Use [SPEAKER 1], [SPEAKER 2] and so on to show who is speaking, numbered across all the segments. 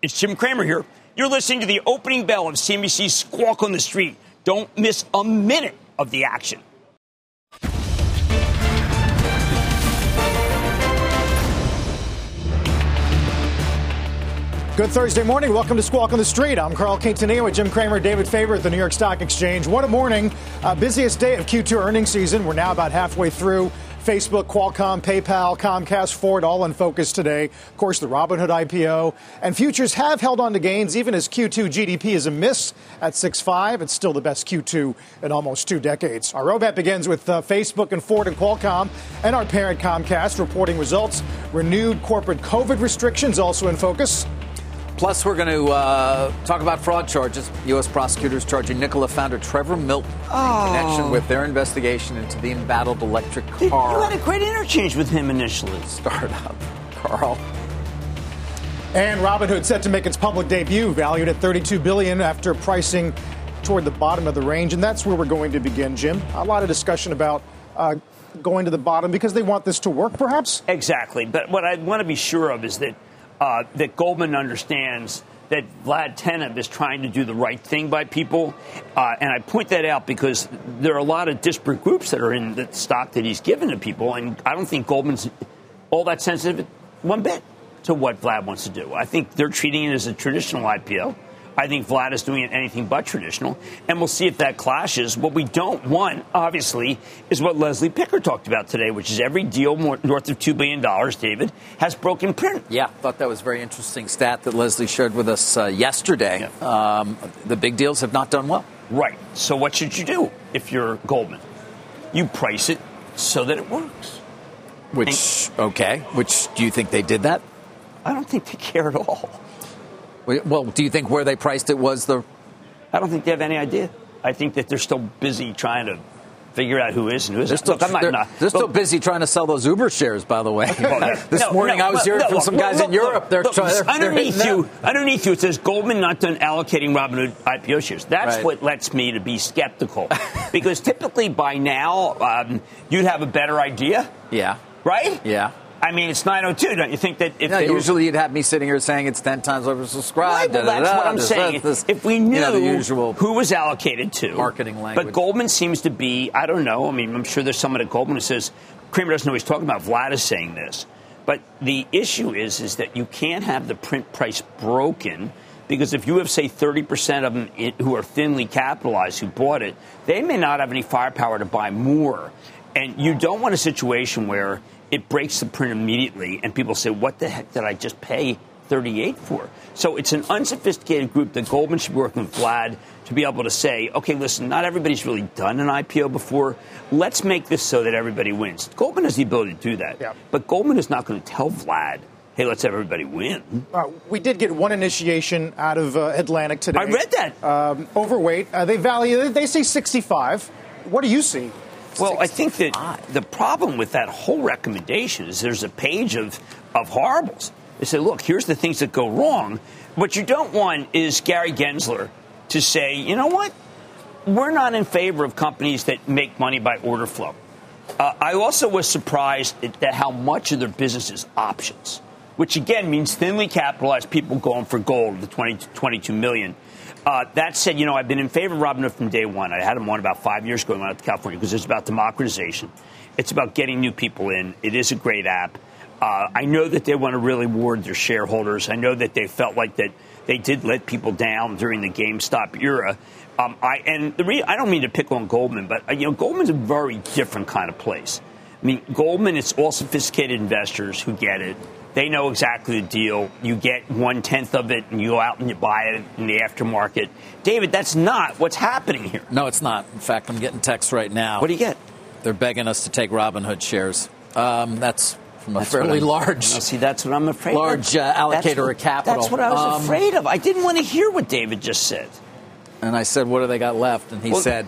[SPEAKER 1] It's Jim Cramer here. You're listening to the opening bell of CNBC's Squawk on the Street. Don't miss a minute of the action.
[SPEAKER 2] Good Thursday morning. Welcome to Squawk on the Street. I'm Carl Quintanilla with Jim Cramer, David Faber at the New York Stock Exchange. What a morning. Uh, busiest day of Q2 earnings season. We're now about halfway through. Facebook, Qualcomm, PayPal, Comcast, Ford, all in focus today. Of course, the Robinhood IPO. And futures have held on to gains, even as Q2 GDP is a miss at 6.5. It's still the best Q2 in almost two decades. Our roadmap begins with uh, Facebook and Ford and Qualcomm and our parent Comcast reporting results. Renewed corporate COVID restrictions also in focus.
[SPEAKER 3] Plus, we're going to uh, talk about fraud charges. U.S. prosecutors charging Nikola founder Trevor Milton
[SPEAKER 1] Oh.
[SPEAKER 3] in connection with their investigation into the embattled electric car.
[SPEAKER 1] You had a great interchange with him initially.
[SPEAKER 3] startup. Carl.
[SPEAKER 2] And Robinhood set to make its public debut, valued at 32 billion after pricing toward the bottom of the range, and that's where we're going to begin, Jim. A lot of discussion about uh, going to the bottom because they want this to work, perhaps.
[SPEAKER 1] Exactly. But what I want to be sure of is that uh, that Goldman understands that Vlad Tenev is trying to do the right thing by people. Uh, and I point that out because there are a lot of disparate groups that are in the stock that he's given to people. And I don't think Goldman's all that sensitive one bit to what Vlad wants to do. I think they're treating it as a traditional IPO. I think Vlad is doing it anything but traditional, and we'll see if that clashes. What we don't want, obviously, is what Leslie Picker talked about today, which is every deal more, north of $2 billion, David, has broken print.
[SPEAKER 3] Yeah, thought that was a very interesting stat that Leslie shared with us uh, yesterday. Um, the big deals have not done well.
[SPEAKER 1] Right. So what should you do if you're Goldman? You price it so that it works.
[SPEAKER 3] Which, okay. Which, do you think they did that?
[SPEAKER 1] I don't think they care at all.
[SPEAKER 3] Well, do you think where they priced it was the.
[SPEAKER 1] I don't think they have any idea. I think that they're still busy trying to figure out who is and who isn't.
[SPEAKER 3] They're still,
[SPEAKER 1] Look, I'm not-
[SPEAKER 3] they're,
[SPEAKER 1] not-
[SPEAKER 3] they're still
[SPEAKER 1] but-
[SPEAKER 3] busy trying to sell those Uber shares, by the way. this
[SPEAKER 1] No,
[SPEAKER 3] morning
[SPEAKER 1] no,
[SPEAKER 3] I was hearing
[SPEAKER 1] no,
[SPEAKER 3] from some guys in Europe. they're trying.
[SPEAKER 1] underneath you,
[SPEAKER 3] them.
[SPEAKER 1] underneath you, it says Goldman not done allocating Robinhood IPO shares. That's
[SPEAKER 3] Right.
[SPEAKER 1] what lets me to be skeptical, because typically by now um, you'd have a better idea,
[SPEAKER 3] Yeah.
[SPEAKER 1] right?
[SPEAKER 3] Yeah.
[SPEAKER 1] I mean, it's 902. Don't you think that if
[SPEAKER 3] No, usually you'd have me sitting here saying it's 10 times oversubscribed.
[SPEAKER 1] Right, well, that's what I'm
[SPEAKER 3] this,
[SPEAKER 1] saying.
[SPEAKER 3] this.
[SPEAKER 1] if we knew
[SPEAKER 3] you know, the usual
[SPEAKER 1] who was allocated to
[SPEAKER 3] marketing language.
[SPEAKER 1] but Goldman seems to be. I don't know. I mean, I'm sure there's someone at Goldman who says Cramer doesn't know he's talking about. Vlad is saying this, but the issue is is that you can't have the print price broken. Because if you have, say, 30% of them who are thinly capitalized who bought it, they may not have any firepower to buy more. And you don't want a situation where it breaks the print immediately and people say, what the heck did I just pay 38 for? So it's an unsophisticated group that Goldman should be working with Vlad to be able to say, okay, listen, not everybody's really done an IPO before. Let's make this so that everybody wins. Goldman has the ability to do that.
[SPEAKER 2] Yeah.
[SPEAKER 1] But Goldman is not going to tell Vlad, hey, let's have everybody win.
[SPEAKER 2] Uh, we did get one initiation out of uh, Atlantic today.
[SPEAKER 1] I read that.
[SPEAKER 2] Um, overweight. Uh, they value. They say 65. What do you see?
[SPEAKER 1] Well, I think that the problem with that whole recommendation is there's a page of, of horribles. They say, look, here's the things that go wrong. What you don't want is Gary Gensler to say, you know what? We're not in favor of companies that make money by order flow. Uh, I also was surprised at at how much of their business is options, which again means thinly capitalized people going for gold, the 20, 22 million. Uh, that said, you know, I've been in favor of Robinhood from day one. I had them on about five years ago when I went out to California because it's about democratization. It's about getting new people in. It is a great app. Uh, I know that they want to really reward their shareholders. I know that they felt like that they did let people down during the GameStop era. Um, I and the re- I don't mean to pick on Goldman, but uh, you know Goldman's a very different kind of place. I mean Goldman, it's all sophisticated investors who get it. They know exactly the deal. You get one tenth of it, and you go out and you buy it in the aftermarket. David, that's not what's happening here.
[SPEAKER 3] No, it's not. In fact, I'm getting texts right now.
[SPEAKER 1] What do you get?
[SPEAKER 3] They're begging us to take Robinhood shares. Um, that's from a
[SPEAKER 1] That's
[SPEAKER 3] fairly large.
[SPEAKER 1] See, that's what I'm afraid
[SPEAKER 3] large,
[SPEAKER 1] of.
[SPEAKER 3] uh, allocator
[SPEAKER 1] what-
[SPEAKER 3] of capital.
[SPEAKER 1] That's what I was
[SPEAKER 3] Um,
[SPEAKER 1] afraid of. I didn't want to hear what David just said.
[SPEAKER 3] And I said, "What do they got left?" And he
[SPEAKER 1] Well-
[SPEAKER 3] said,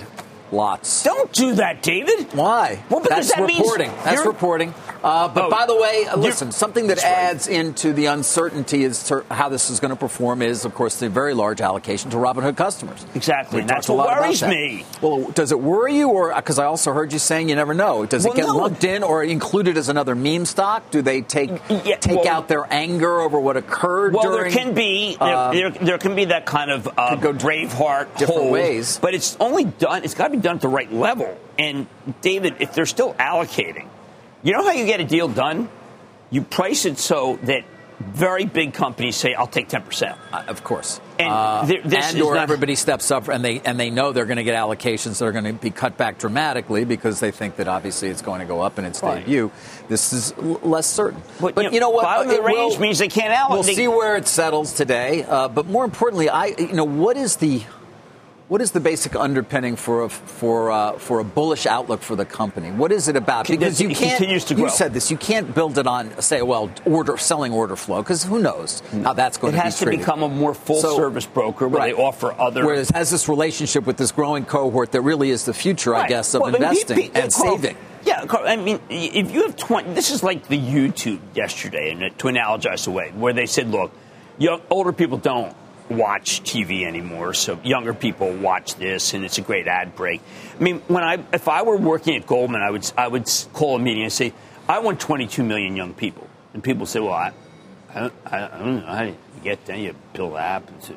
[SPEAKER 3] "Lots."
[SPEAKER 1] Don't do that, David.
[SPEAKER 3] Why?
[SPEAKER 1] Well, because
[SPEAKER 3] That's
[SPEAKER 1] that means
[SPEAKER 3] reporting. That's reporting. Uh, but
[SPEAKER 1] Oh,
[SPEAKER 3] by the way, uh, listen, something that
[SPEAKER 1] That's right.
[SPEAKER 3] adds into the uncertainty is cer- how this is going to perform is, of course, the very large allocation to Robinhood customers.
[SPEAKER 1] Exactly, and that's
[SPEAKER 3] a
[SPEAKER 1] what worries
[SPEAKER 3] that.
[SPEAKER 1] me.
[SPEAKER 3] Well, does it worry you, or because I also heard you saying you never know? Does
[SPEAKER 1] Well,
[SPEAKER 3] it get
[SPEAKER 1] no.
[SPEAKER 3] lumped in or included as another meme stock? Do they take
[SPEAKER 1] Yeah,
[SPEAKER 3] take
[SPEAKER 1] well-
[SPEAKER 3] out their anger over what occurred
[SPEAKER 1] Well,
[SPEAKER 3] during?
[SPEAKER 1] there can be there,
[SPEAKER 3] uh,
[SPEAKER 1] there, there can be that kind of uh,
[SPEAKER 3] go
[SPEAKER 1] Braveheart
[SPEAKER 3] different
[SPEAKER 1] hold,
[SPEAKER 3] ways.
[SPEAKER 1] but it's only done. It's got to be done at the right level. And David, if they're still allocating, you know how you get a deal done? You price it so that very big companies say, "I'll take ten percent."
[SPEAKER 3] Uh, of course.
[SPEAKER 1] And
[SPEAKER 3] Uh,
[SPEAKER 1] this
[SPEAKER 3] and
[SPEAKER 1] is
[SPEAKER 3] or
[SPEAKER 1] not-
[SPEAKER 3] everybody steps up and they and they know they're going to get allocations that are going to be cut back dramatically because they think that obviously it's going to go up in its
[SPEAKER 1] Right.
[SPEAKER 3] debut. This is l- less certain.
[SPEAKER 1] But,
[SPEAKER 3] but
[SPEAKER 1] you know,
[SPEAKER 3] you know what?
[SPEAKER 1] bottom of the range
[SPEAKER 3] will-
[SPEAKER 1] means they can't allocate.
[SPEAKER 3] We'll see where it settles today. Uh, but more importantly, I you know what is the what is the basic underpinning for a for uh, for a bullish outlook for the company? What is it about? Because you
[SPEAKER 1] it
[SPEAKER 3] can't.
[SPEAKER 1] continues to
[SPEAKER 3] You
[SPEAKER 1] grow.
[SPEAKER 3] said this. You can't build it on say, well, order selling order flow because who knows how that's going
[SPEAKER 1] It
[SPEAKER 3] to be It
[SPEAKER 1] has to
[SPEAKER 3] treated.
[SPEAKER 1] become a more full
[SPEAKER 3] So-
[SPEAKER 1] service broker where
[SPEAKER 3] Right.
[SPEAKER 1] they offer other.
[SPEAKER 3] Whereas has this relationship with this growing cohort that really is the future, I guess, of
[SPEAKER 1] Well,
[SPEAKER 3] investing
[SPEAKER 1] pe- pe-
[SPEAKER 3] and
[SPEAKER 1] Carl,
[SPEAKER 3] saving.
[SPEAKER 1] Yeah, Carl, I mean, if you have 20, this is like the YouTube yesterday, and to analogize away, where they said, look, older people don't watch TV anymore, so younger people watch this, and it's a great ad break. I mean, when I, if I were working at Goldman, I would, I would call a meeting and say, I want 22 million young people, and people say, well, I, I, don't, I don't know how you get there. You build app, it's,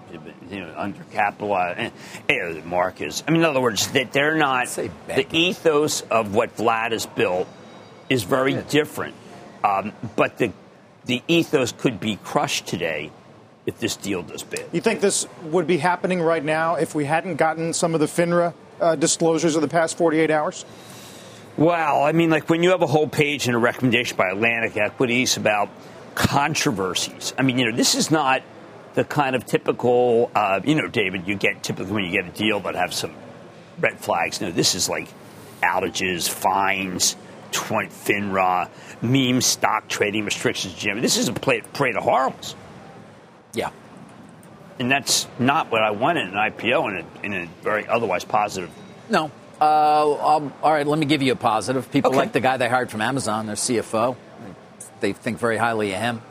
[SPEAKER 1] you know, undercapitalized. And, and the markets. I mean, in other words, that they're not the ethos of what Vlad has built is very different. Um, but the the ethos could be crushed today if this deal does bad.
[SPEAKER 2] You think this would be happening right now if we hadn't gotten some of the FINRA uh, disclosures of the past 48 hours?
[SPEAKER 1] Well, I mean, like when you have a whole page and a recommendation by Atlantic Equities about controversies. I mean, you know, this is not the kind of typical, uh, you know, David, you get typically when you get a deal that have some red flags. No, this is like outages, fines, tw- FINRA, meme stock trading restrictions. Jim, this is a parade, parade of horribles.
[SPEAKER 3] Yeah.
[SPEAKER 1] And that's not what I wanted in an IPO in a, in a very otherwise positive.
[SPEAKER 3] No. Uh, all right, let me give you a positive. People
[SPEAKER 1] Okay.
[SPEAKER 3] like the guy they hired from Amazon, their CFO. They think very highly of him.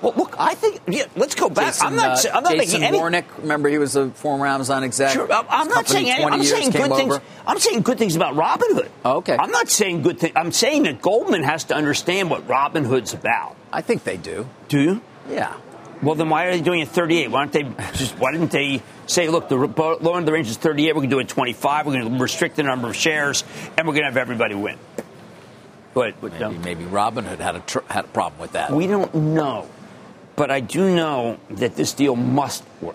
[SPEAKER 1] Well, look, I think, yeah, let's go back.
[SPEAKER 3] Jason,
[SPEAKER 1] I'm not,
[SPEAKER 3] uh,
[SPEAKER 1] I'm not
[SPEAKER 3] Jason
[SPEAKER 1] making any.
[SPEAKER 3] Warnick, remember he was a former Amazon exec.
[SPEAKER 1] Sure, I'm not saying any, I'm saying good things. I'm saying good things about Robinhood.
[SPEAKER 3] Oh, okay.
[SPEAKER 1] I'm not saying good things. I'm saying that Goldman has to understand what Robinhood's about.
[SPEAKER 3] I think they do.
[SPEAKER 1] Do you?
[SPEAKER 3] Yeah.
[SPEAKER 1] Well, then why are they doing it 38? Why don't they just? Why didn't they say, look, the re- lower end of the range is 38. We're going to do it 25. We're going to restrict the number of shares, and we're going to have everybody win. But, but
[SPEAKER 3] Maybe,
[SPEAKER 1] um,
[SPEAKER 3] maybe Robinhood had a tr- had a problem with that.
[SPEAKER 1] we don't know. But I do know that this deal must work.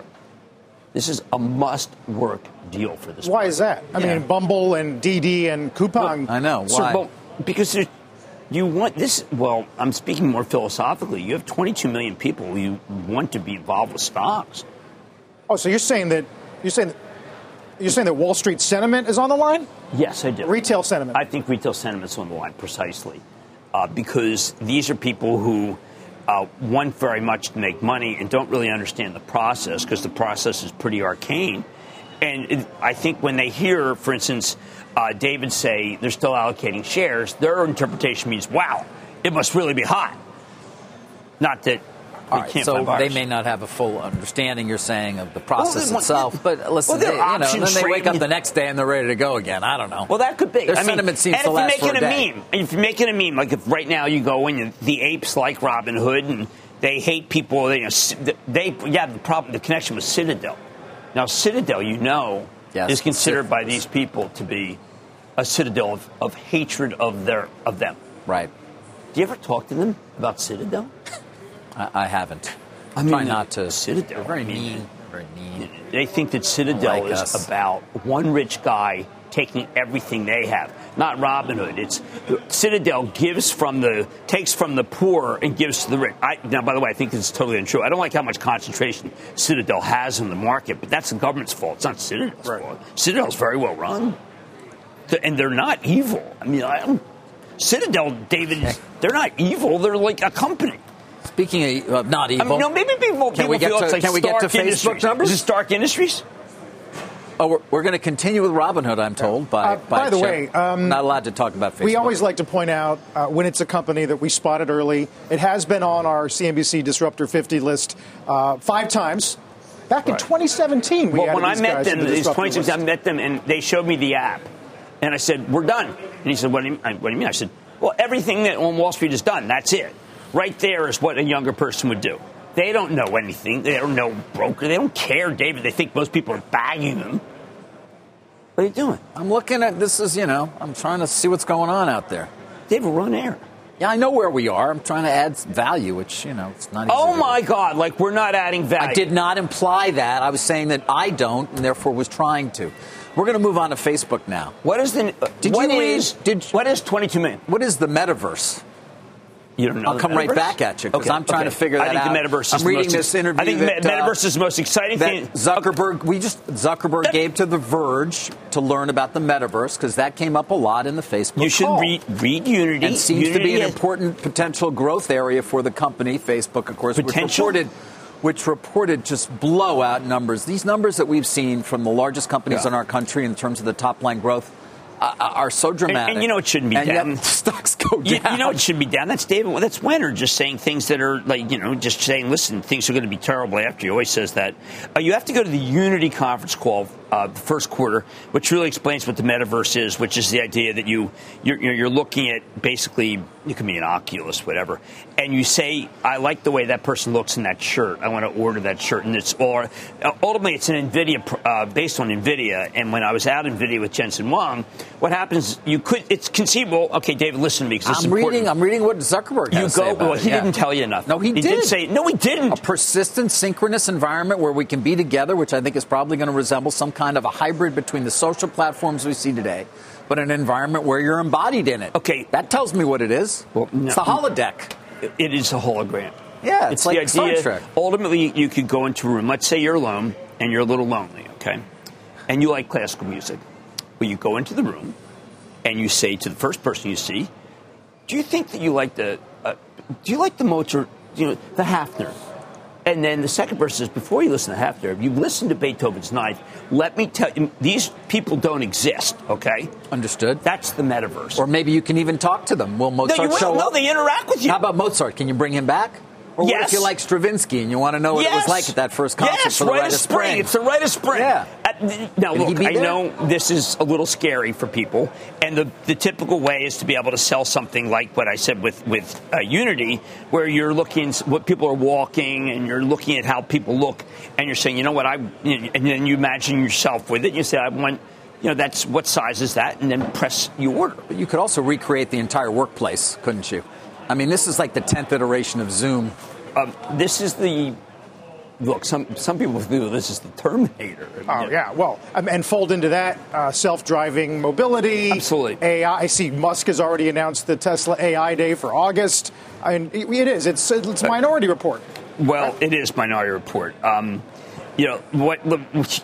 [SPEAKER 1] This is a must-work deal for this.
[SPEAKER 2] Why is that? I
[SPEAKER 3] Yeah.
[SPEAKER 2] mean, Bumble and DiDi and Coupang.
[SPEAKER 3] I know.
[SPEAKER 1] So, well, because there's, you want this. Well, I'm speaking more philosophically. You have 22 million people who want to be involved with stocks.
[SPEAKER 2] oh, so you're saying that you're saying that, you're saying that Wall Street sentiment is on the line?
[SPEAKER 1] Yes, I do.
[SPEAKER 2] Retail sentiment.
[SPEAKER 1] I think retail sentiment's on the line precisely uh, because these are people who uh, want very much to make money and don't really understand the process because the process is pretty arcane. And it, I think when they hear, for instance, uh, David say they're still allocating shares, their interpretation means, "Wow, it must really be hot." Not that
[SPEAKER 3] right, so they may not have a full understanding, you're saying, of the process
[SPEAKER 1] what-
[SPEAKER 3] itself. But listen,
[SPEAKER 1] well, they're
[SPEAKER 3] you know, then they wake up the next day and they're ready to go again. I don't know.
[SPEAKER 1] Well, that could be.
[SPEAKER 3] Their
[SPEAKER 1] I mean,
[SPEAKER 3] sentiment seems
[SPEAKER 1] and
[SPEAKER 3] to
[SPEAKER 1] if
[SPEAKER 3] last
[SPEAKER 1] you're
[SPEAKER 3] for a
[SPEAKER 1] making
[SPEAKER 3] day.
[SPEAKER 1] meme, if you're making a meme, like if right now you go in, the apes like Robin Hood, and they hate people. They, you know, they yeah, the problem, the connection with Citadel. Now, Citadel, you know,
[SPEAKER 3] Yes,
[SPEAKER 1] is considered by these people to be a citadel of, of hatred of their of them.
[SPEAKER 3] Right.
[SPEAKER 1] Do you ever talk to them about Citadel?
[SPEAKER 3] I, I haven't.
[SPEAKER 1] I
[SPEAKER 3] Try
[SPEAKER 1] mean,
[SPEAKER 3] not to.
[SPEAKER 1] Citadel,
[SPEAKER 3] They're very
[SPEAKER 1] mean,
[SPEAKER 3] mean. Very mean.
[SPEAKER 1] They think that Citadel
[SPEAKER 3] Like
[SPEAKER 1] is
[SPEAKER 3] us.
[SPEAKER 1] about one rich guy taking everything they have, not Robin Hood. It's Citadel gives from the takes from the poor and gives to the rich. I, now, by the way, I think this is totally untrue. I don't like how much concentration Citadel has in the market, but that's the government's fault. It's not Citadel's fault. Citadel's very well run, and they're not evil. I mean, I don't. Citadel, David, they're not evil. They're like a company.
[SPEAKER 3] Speaking of uh, not evil,
[SPEAKER 1] I mean, no, maybe people,
[SPEAKER 3] can
[SPEAKER 1] people
[SPEAKER 3] we get
[SPEAKER 1] feel
[SPEAKER 3] to,
[SPEAKER 1] it's like
[SPEAKER 3] can we get to
[SPEAKER 1] Stark
[SPEAKER 3] Facebook
[SPEAKER 1] Industries.
[SPEAKER 3] numbers?
[SPEAKER 1] Is it Stark Industries?
[SPEAKER 3] Oh, we're, we're going to continue with Robinhood, I'm told. By,
[SPEAKER 2] Uh, by the
[SPEAKER 3] Chip.
[SPEAKER 2] way, um,
[SPEAKER 3] not allowed to talk about Facebook.
[SPEAKER 2] We always like to point out uh, when it's a company that we spotted early. It has been on our CNBC Disruptor 50 list uh, five times. Back in 2017, we
[SPEAKER 1] Well, when I met them,
[SPEAKER 2] the
[SPEAKER 1] these
[SPEAKER 2] Disruptor
[SPEAKER 1] 26,
[SPEAKER 2] list.
[SPEAKER 1] I met them and they showed me the app. And I said, We're done. And he said, What do you, what do you mean? I said, Well, everything that on Wall Street is done. That's it. Right there is what a younger person would do. They don't know anything. They don't know broker. They don't care, David. They think most people are bagging them. What are you doing?
[SPEAKER 3] I'm looking at this is you know I'm trying to see what's going on out there.
[SPEAKER 1] David, we're on air.
[SPEAKER 3] Yeah, I know where we are. I'm trying to add value, which you know it's not. Easy
[SPEAKER 1] Oh
[SPEAKER 3] do.
[SPEAKER 1] my God! Like we're not adding value.
[SPEAKER 3] I did not imply that. I was saying that I don't, and therefore was trying to. We're going to move on to Facebook now.
[SPEAKER 1] What is the?
[SPEAKER 3] Did
[SPEAKER 1] what
[SPEAKER 3] you read-
[SPEAKER 1] is-
[SPEAKER 3] did-
[SPEAKER 1] what is 22 million?
[SPEAKER 3] What is the metaverse?
[SPEAKER 1] You don't know.
[SPEAKER 3] I'll come right back at you, 'cause I'm trying to figure that out.
[SPEAKER 1] I think
[SPEAKER 3] out.
[SPEAKER 1] the metaverse.
[SPEAKER 3] I'm reading
[SPEAKER 1] most
[SPEAKER 3] this interview
[SPEAKER 1] I think
[SPEAKER 3] that,
[SPEAKER 1] the
[SPEAKER 3] uh,
[SPEAKER 1] metaverse is the most exciting thing.
[SPEAKER 3] Zuckerberg, we just Zuckerberg
[SPEAKER 1] That-
[SPEAKER 3] gave to The Verge to learn about the metaverse because that came up a lot in the Facebook.
[SPEAKER 1] You should
[SPEAKER 3] call.
[SPEAKER 1] read read Unity.
[SPEAKER 3] and seems to be an important potential growth area for the company, Facebook, of course, which reported, which reported just blowout numbers. These numbers that we've seen from the largest companies
[SPEAKER 1] Yeah.
[SPEAKER 3] in our country in terms of the top line growth uh, are so dramatic.
[SPEAKER 1] and you know it shouldn't be
[SPEAKER 3] and
[SPEAKER 1] down.
[SPEAKER 3] Stocks go down.
[SPEAKER 1] You, you know it should be down. That's David. That's Wehner just saying things that are like you know just saying. Listen, things are going to be terrible after. He always says that. Uh, you have to go to the Unity conference call uh, the first quarter, which really explains what the metaverse is, which is the idea that you you're, you're looking at basically it can be an Oculus, whatever, and you say, I like the way that person looks in that shirt. I want to order that shirt, and it's or ultimately it's an Nvidia uh, based on Nvidia. And when I was out Nvidia with Jensen Huang, what happens? You could it's conceivable. Okay, David, listen to me. 'cause this is
[SPEAKER 3] I'm reading. I'm reading what Zuckerberg
[SPEAKER 1] You
[SPEAKER 3] has to say
[SPEAKER 1] go. Well,
[SPEAKER 3] it,
[SPEAKER 1] he
[SPEAKER 3] yeah.
[SPEAKER 1] didn't tell you enough.
[SPEAKER 3] No, he,
[SPEAKER 1] he
[SPEAKER 3] did.
[SPEAKER 1] say no. He didn't.
[SPEAKER 3] A persistent synchronous environment where we can be together, which I think is probably going to resemble some kind of a hybrid between the social platforms we see today, but an environment where you're embodied in it.
[SPEAKER 1] Okay.
[SPEAKER 3] that tells me what it is.
[SPEAKER 1] Well, no.
[SPEAKER 3] It's the holodeck.
[SPEAKER 1] It is a hologram.
[SPEAKER 3] Yeah, it's like
[SPEAKER 1] the
[SPEAKER 3] Star. Trek.
[SPEAKER 1] Ultimately, you could go into a room. Let's say you're alone and you're a little lonely. Okay, and you like classical music. Well, you go into the room and you say to the first person you see, "Do you think that you like the? Uh, do you like the Mozart? You know, the Hafner?" And then the second person says, before you listen to Hafner, if you listen to Beethoven's Ninth, let me tell you, these people don't exist, okay?
[SPEAKER 3] Understood.
[SPEAKER 1] That's the metaverse.
[SPEAKER 3] Or maybe you can even talk to them. Will Mozart
[SPEAKER 1] no, you
[SPEAKER 3] show
[SPEAKER 1] will. No,
[SPEAKER 3] up?
[SPEAKER 1] they interact with you.
[SPEAKER 3] How about Mozart? Can you bring him back? Or what
[SPEAKER 1] Yes.
[SPEAKER 3] if you like Stravinsky and you want to know what it was like at that first concert
[SPEAKER 1] yes,
[SPEAKER 3] for the
[SPEAKER 1] Rite
[SPEAKER 3] Rite
[SPEAKER 1] of Spring. It's the Rite of Spring.
[SPEAKER 3] Yeah.
[SPEAKER 1] At- now, look, I know this is a little scary for people, and the, the typical way is to be able to sell something like what I said with with uh, Unity, where you're looking what people are walking, and you're looking at how people look, and you're saying, you know what, I, and then you imagine yourself with it. And you say, I want. You know, that's what size is that, and then press you order.
[SPEAKER 3] But you could also recreate the entire workplace, couldn't you? I mean, this is like the 10th iteration of Zoom.
[SPEAKER 1] Um, this is the look. Some some people feel this is the Terminator.
[SPEAKER 2] Oh yeah, well, um, and fold into that uh, self-driving mobility,
[SPEAKER 1] Absolutely.
[SPEAKER 2] AI. I see Musk has already announced the Tesla AI Day for August. I mean, it, is. It's it's a Minority Report.
[SPEAKER 1] Well, it is Minority Report. Um, you know what?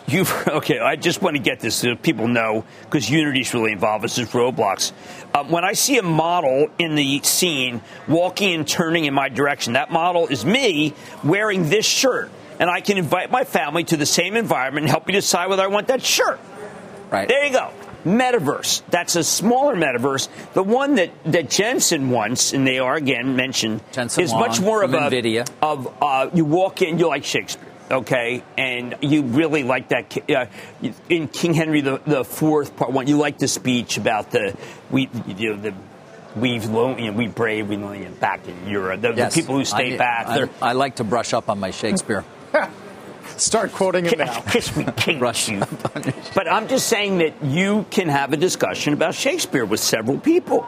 [SPEAKER 1] You okay? I just want to get this so people know because Unity's really involved. This is Roblox. Um, when I see a model in the scene walking and turning in my direction, that model is me wearing this shirt, and I can invite my family to the same environment and help me decide whether I want that shirt.
[SPEAKER 3] Right.
[SPEAKER 1] There you go. Metaverse. That's a smaller metaverse. The one that, that Jensen wants, and they are again mentioned,
[SPEAKER 3] Jensen
[SPEAKER 1] is much more of a
[SPEAKER 3] NVIDIA.
[SPEAKER 1] of uh, you walk in, you like Shakespeare, okay, and you really like that uh, in King Henry the, the Fourth Part One. You like the speech about the we you know the. We've lo- you know, we brave, we know back in Europe. The,
[SPEAKER 3] Yes.
[SPEAKER 1] the people who stay
[SPEAKER 3] I,
[SPEAKER 1] back,
[SPEAKER 3] I, I like to brush up on my Shakespeare.
[SPEAKER 2] Start quoting it now.
[SPEAKER 1] kiss me, king.
[SPEAKER 3] Rush.
[SPEAKER 1] you. But I'm just saying that you can have a discussion about Shakespeare with several people.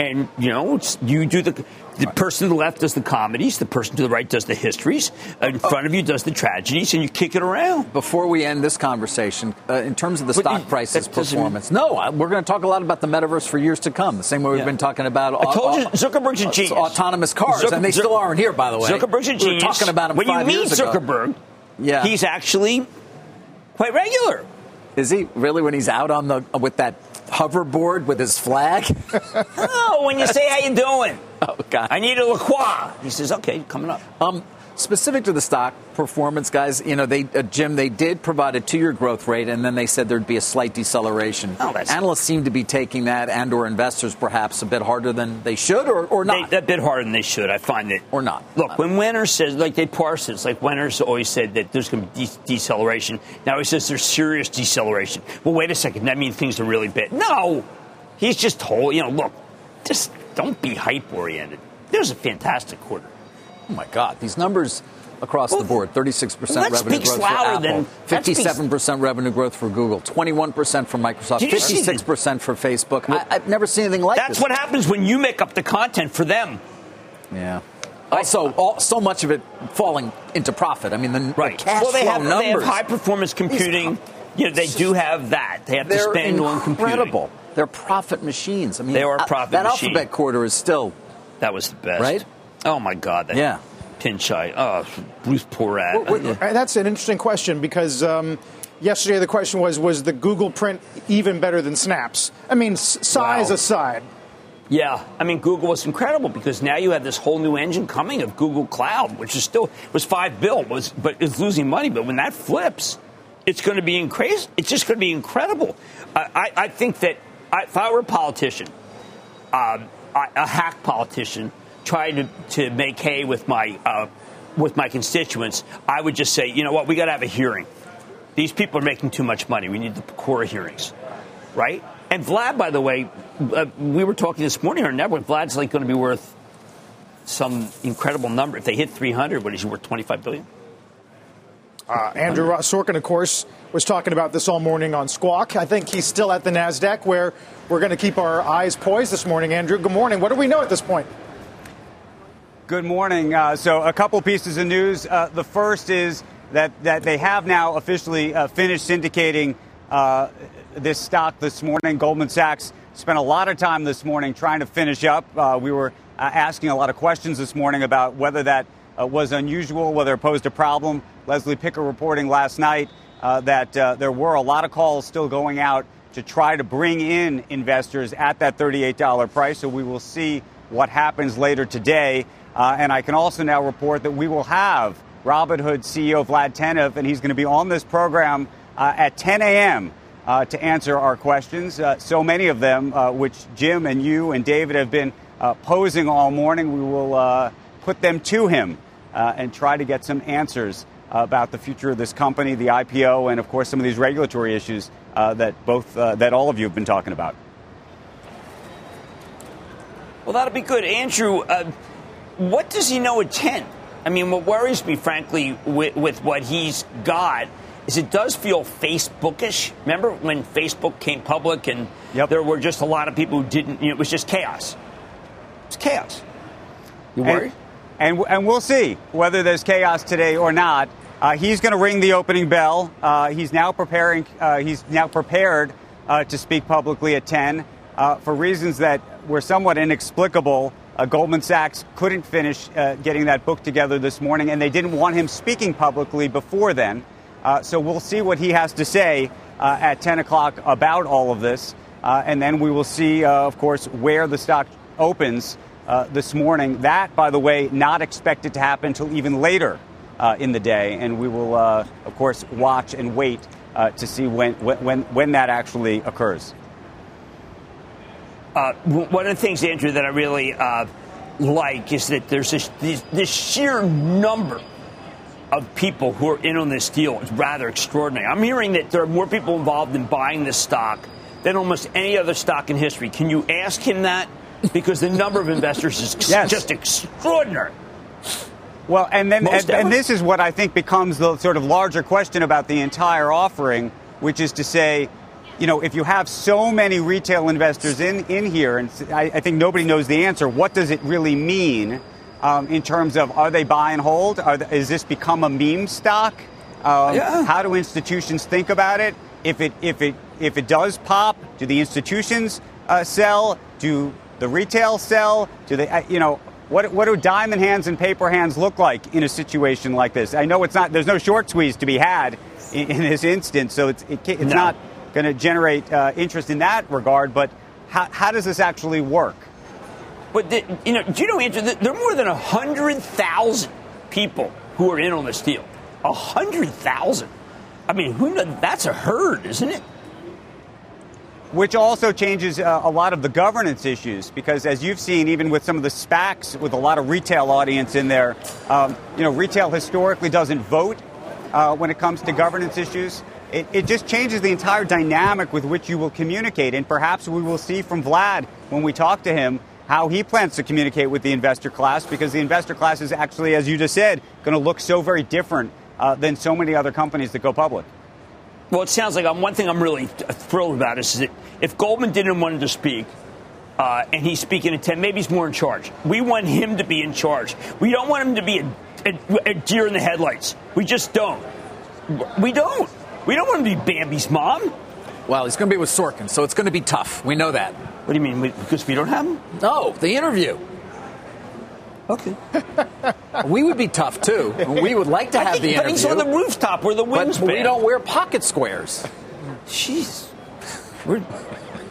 [SPEAKER 1] And, you know, it's, you do the, the person to the left does the comedies, the person to the right does the histories, in front of you does the tragedies, and you kick it around.
[SPEAKER 3] Before we end this conversation, uh, in terms of the
[SPEAKER 1] But
[SPEAKER 3] stock
[SPEAKER 1] you-
[SPEAKER 3] prices performance, no, we're going to talk a lot about the metaverse for years to come. The same way we've
[SPEAKER 1] Yeah.
[SPEAKER 3] been talking about.
[SPEAKER 1] I told you,
[SPEAKER 3] au-
[SPEAKER 1] Zuckerberg's a
[SPEAKER 3] au-
[SPEAKER 1] genius.
[SPEAKER 3] Autonomous cars,
[SPEAKER 1] Zuck-
[SPEAKER 3] and they
[SPEAKER 1] Zuck-
[SPEAKER 3] still aren't here, by the way.
[SPEAKER 1] Zuckerberg's a
[SPEAKER 3] We were talking about him
[SPEAKER 1] when
[SPEAKER 3] five
[SPEAKER 1] you meet
[SPEAKER 3] years ago.
[SPEAKER 1] Zuckerberg,
[SPEAKER 3] Yeah.
[SPEAKER 1] he's actually quite regular.
[SPEAKER 3] Is he really when he's out on the with that hoverboard with his flag?
[SPEAKER 1] oh, when you say how you doing?
[SPEAKER 3] Oh God!
[SPEAKER 1] I need a La Croix. He says, "Okay, coming up."
[SPEAKER 3] Um, specific to the stock performance, guys, you know, they uh, Jim, they did provide a two-year growth rate, and then they said there'd be a slight deceleration.
[SPEAKER 1] Oh,
[SPEAKER 3] Analysts seem to be taking that, and/or investors perhaps a bit harder than they should, or, or not.
[SPEAKER 1] They, a bit harder than they should. I find it,
[SPEAKER 3] or not.
[SPEAKER 1] Look, when Winters says, like they parse it, like Winters always said that there's going to be de- deceleration. Now he says there's serious deceleration. Well, wait a second. That means things are really bad. No, he's just told. You know, look, just don't be hype oriented. There's a fantastic quarter.
[SPEAKER 3] Oh my God, these numbers across
[SPEAKER 1] Well,
[SPEAKER 3] the board 36% revenue growth for Apple,
[SPEAKER 1] speaks-
[SPEAKER 3] 57% revenue growth for Google, 21% for Microsoft,
[SPEAKER 1] Did you see the-
[SPEAKER 3] 56% for Facebook. I, I've never seen anything like
[SPEAKER 1] That's
[SPEAKER 3] this.
[SPEAKER 1] That's what happens when you make up the content for them.
[SPEAKER 3] Yeah. Also, all, so much of it falling into profit. I mean, the, the cash
[SPEAKER 1] well, they
[SPEAKER 3] flow
[SPEAKER 1] have,
[SPEAKER 3] numbers.
[SPEAKER 1] they have high performance computing. You know, they do have that. They have to spend on computing.
[SPEAKER 3] incredible. They're profit machines. I mean,
[SPEAKER 1] They are
[SPEAKER 3] uh,
[SPEAKER 1] profit
[SPEAKER 3] that
[SPEAKER 1] machine.
[SPEAKER 3] alphabet quarter is still
[SPEAKER 1] That was the best.
[SPEAKER 3] Right?
[SPEAKER 1] Oh, my God. That
[SPEAKER 3] Yeah.
[SPEAKER 1] Pichai. Oh, Ruth Porat.
[SPEAKER 2] Well, well, That's an interesting question because um, yesterday the question was was the Google print even better than Snaps? I mean, size
[SPEAKER 1] Wow.
[SPEAKER 2] aside.
[SPEAKER 1] Yeah, I mean Google was incredible because now you have this whole new engine coming of Google Cloud, which is still was five bill was but is losing money. But when that flips, it's going to be incredible. It's just going to be incredible. I, I, I think that I, if I were a politician, um, I, a hack politician trying to, to make hay with my uh, with my constituents, I would just say, you know what, we got to have a hearing. These people are making too much money. We need the core hearings, right? And Vlad, by the way, uh, we were talking this morning on network. Vlad's like going to be worth some incredible number. If they hit 300, what is he worth? 25 billion.
[SPEAKER 2] Uh, Andrew Sorkin, of course, was talking about this all morning on Squawk. I think he's still at the NASDAQ where we're going to keep our eyes poised this morning. Andrew, good morning. What do we know at this point?
[SPEAKER 4] Good morning. Uh, so, a couple pieces of news. Uh, the first is that, that they have now officially uh, finished syndicating uh, this stock this morning. Goldman Sachs spent a lot of time this morning trying to finish up. Uh, we were uh, asking a lot of questions this morning about whether that was unusual, whether it posed a problem. Leslie Picker reporting last night that there were a lot of calls still going out to try to bring in investors at that $38 price. So we will see what happens later today. Uh, and I can also now report that we will have Robinhood CEO Vlad Tenev, and he's going to be on this program uh, at 10 a.m. Uh, to answer our questions. Uh, so many of them, uh, which Jim and you and David have been uh, posing all morning, we will put them to him and try to get some answers about the future of this company, the IPO, and of course some of these regulatory issues that both that all of you have been talking about.
[SPEAKER 1] Well, that'll be good. Andrew, uh, what does he know at 10? I mean, what worries me, frankly, with, with what he's got is it does feel Facebookish. Remember when Facebook came public and
[SPEAKER 4] Yep.
[SPEAKER 1] there were just a lot of people who didn't, you know, it was just chaos. It's chaos. You worried?
[SPEAKER 4] And, and, and we'll see whether there's chaos today or not. Uh, he's going to ring the opening bell. Uh, he's now preparing. Uh, he's now prepared uh, to speak publicly at 10 uh, for reasons that were somewhat inexplicable. Uh, Goldman Sachs couldn't finish uh, getting that book together this morning, and they didn't want him speaking publicly before then. Uh, so we'll see what he has to say uh, at 10 o'clock about all of this, uh, and then we will see, uh, of course, where the stock opens this morning. That, by the way, not expected to happen until even later in the day, and we will, of course, watch and wait to see when, when, when that actually occurs.
[SPEAKER 1] Uh, one of the things, Andrew, that I really uh, like is that there's this, this, this sheer number of people who are in on this deal. It's rather extraordinary. I'm hearing that there are more people involved in buying this stock than almost any other stock in history. Can you ask him that? Because the number of investors is
[SPEAKER 4] Yes.
[SPEAKER 1] just extraordinary.
[SPEAKER 4] Well, and then and, and this is what I think becomes the sort of larger question about the entire offering, which is to say, you know, if you have so many retail investors in, in here, and I, I think nobody knows the answer, what does it really mean um, in terms of are they buy and hold? Are th- is this become a meme stock? Um,
[SPEAKER 1] Yeah.
[SPEAKER 4] How do institutions think about it? If it if it if it does pop, do the institutions uh, sell? Do the retail sell? Do they uh, you know? What, what do diamond hands and paper hands look like in a situation like this? I know it's not. There's no short squeeze to be had in, in this instance, so it's it, it's
[SPEAKER 1] No.
[SPEAKER 4] not going to generate uh, interest in that regard. But how, how does this actually work?
[SPEAKER 1] But the, you know, do you know, Andrew? There are more than hundred thousand people who are in on this deal. A hundred thousand. I mean, who? That's a herd, isn't it?
[SPEAKER 4] Which also changes uh, a lot of the governance issues because, as you've seen, even with some of the SPACs with a lot of retail audience in there, um, you know, retail historically doesn't vote uh, when it comes to governance issues. It, it, just changes the entire dynamic with which you will communicate. And perhaps we will see from Vlad when we talk to him how he plans to communicate with the investor class because the investor class is actually, as you just said, going to look so very different uh, than so many other companies that go public.
[SPEAKER 1] Well, it sounds like I'm, one thing I'm really thrilled about is that if Goldman didn't want to speak, uh, and he's speaking at 10, maybe he's more in charge. We want him to be in charge. We don't want him to be a, a, a deer in the headlights. We just don't. We don't. We don't want him to be Bambi's mom.
[SPEAKER 3] Well, he's going to be with Sorkin, so it's going to be tough. We know that.
[SPEAKER 1] What do you mean? Because we don't have him?
[SPEAKER 3] No, the interview.
[SPEAKER 1] Okay.
[SPEAKER 3] we would be tough too. We would like to have
[SPEAKER 1] think,
[SPEAKER 3] the interview.
[SPEAKER 1] But he's on the rooftop where the wind's
[SPEAKER 3] but we don't wear pocket squares.
[SPEAKER 1] Jeez. We're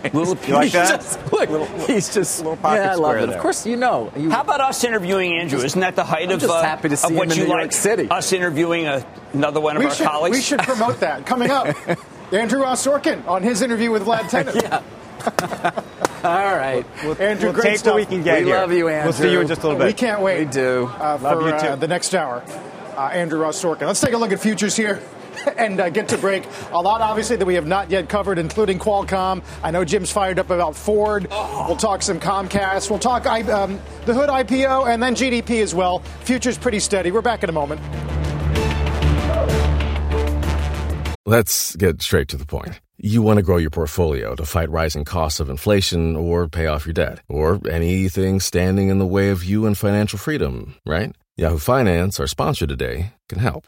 [SPEAKER 1] little
[SPEAKER 4] you like that?
[SPEAKER 3] Just, look,
[SPEAKER 4] little,
[SPEAKER 3] he's just
[SPEAKER 4] little pocket
[SPEAKER 3] yeah, I love it.
[SPEAKER 4] There.
[SPEAKER 3] Of course, you know. You,
[SPEAKER 1] How about us interviewing Andrew? Isn't that the height
[SPEAKER 3] I'm
[SPEAKER 1] of,
[SPEAKER 3] just
[SPEAKER 1] uh,
[SPEAKER 3] happy to see
[SPEAKER 1] of what
[SPEAKER 3] him in
[SPEAKER 1] you
[SPEAKER 3] New
[SPEAKER 1] like?
[SPEAKER 3] York City?
[SPEAKER 1] Us interviewing a, another one of
[SPEAKER 2] we
[SPEAKER 1] our
[SPEAKER 2] should,
[SPEAKER 1] colleagues.
[SPEAKER 2] We should promote that coming up. Andrew Ross Sorkin on his interview with Vlad Tenev.
[SPEAKER 3] yeah. All right.
[SPEAKER 2] We'll, Andrew,
[SPEAKER 4] we'll
[SPEAKER 2] great
[SPEAKER 4] take
[SPEAKER 2] stuff.
[SPEAKER 4] what we can get
[SPEAKER 3] We
[SPEAKER 4] here.
[SPEAKER 3] love you, Andrew.
[SPEAKER 4] We'll see you in just a little bit.
[SPEAKER 2] We can't wait.
[SPEAKER 3] We do.
[SPEAKER 2] Uh,
[SPEAKER 4] Love
[SPEAKER 2] for
[SPEAKER 4] you too.
[SPEAKER 2] Uh, the next hour. Uh, Andrew Ross Sorkin. Let's take a look at futures here. and uh, get to break. A lot, obviously, that we have not yet covered, including Qualcomm. I know Jim's fired up about Ford. We'll talk some Comcast. We'll talk um, the Hood IPO and then GDP as well. Future's pretty steady. We're back in a moment.
[SPEAKER 5] Let's get straight to the point. You want to grow your portfolio to fight rising costs of inflation or pay off your debt or anything standing in the way of you and financial freedom, right? Yahoo Finance, our sponsor today, can help.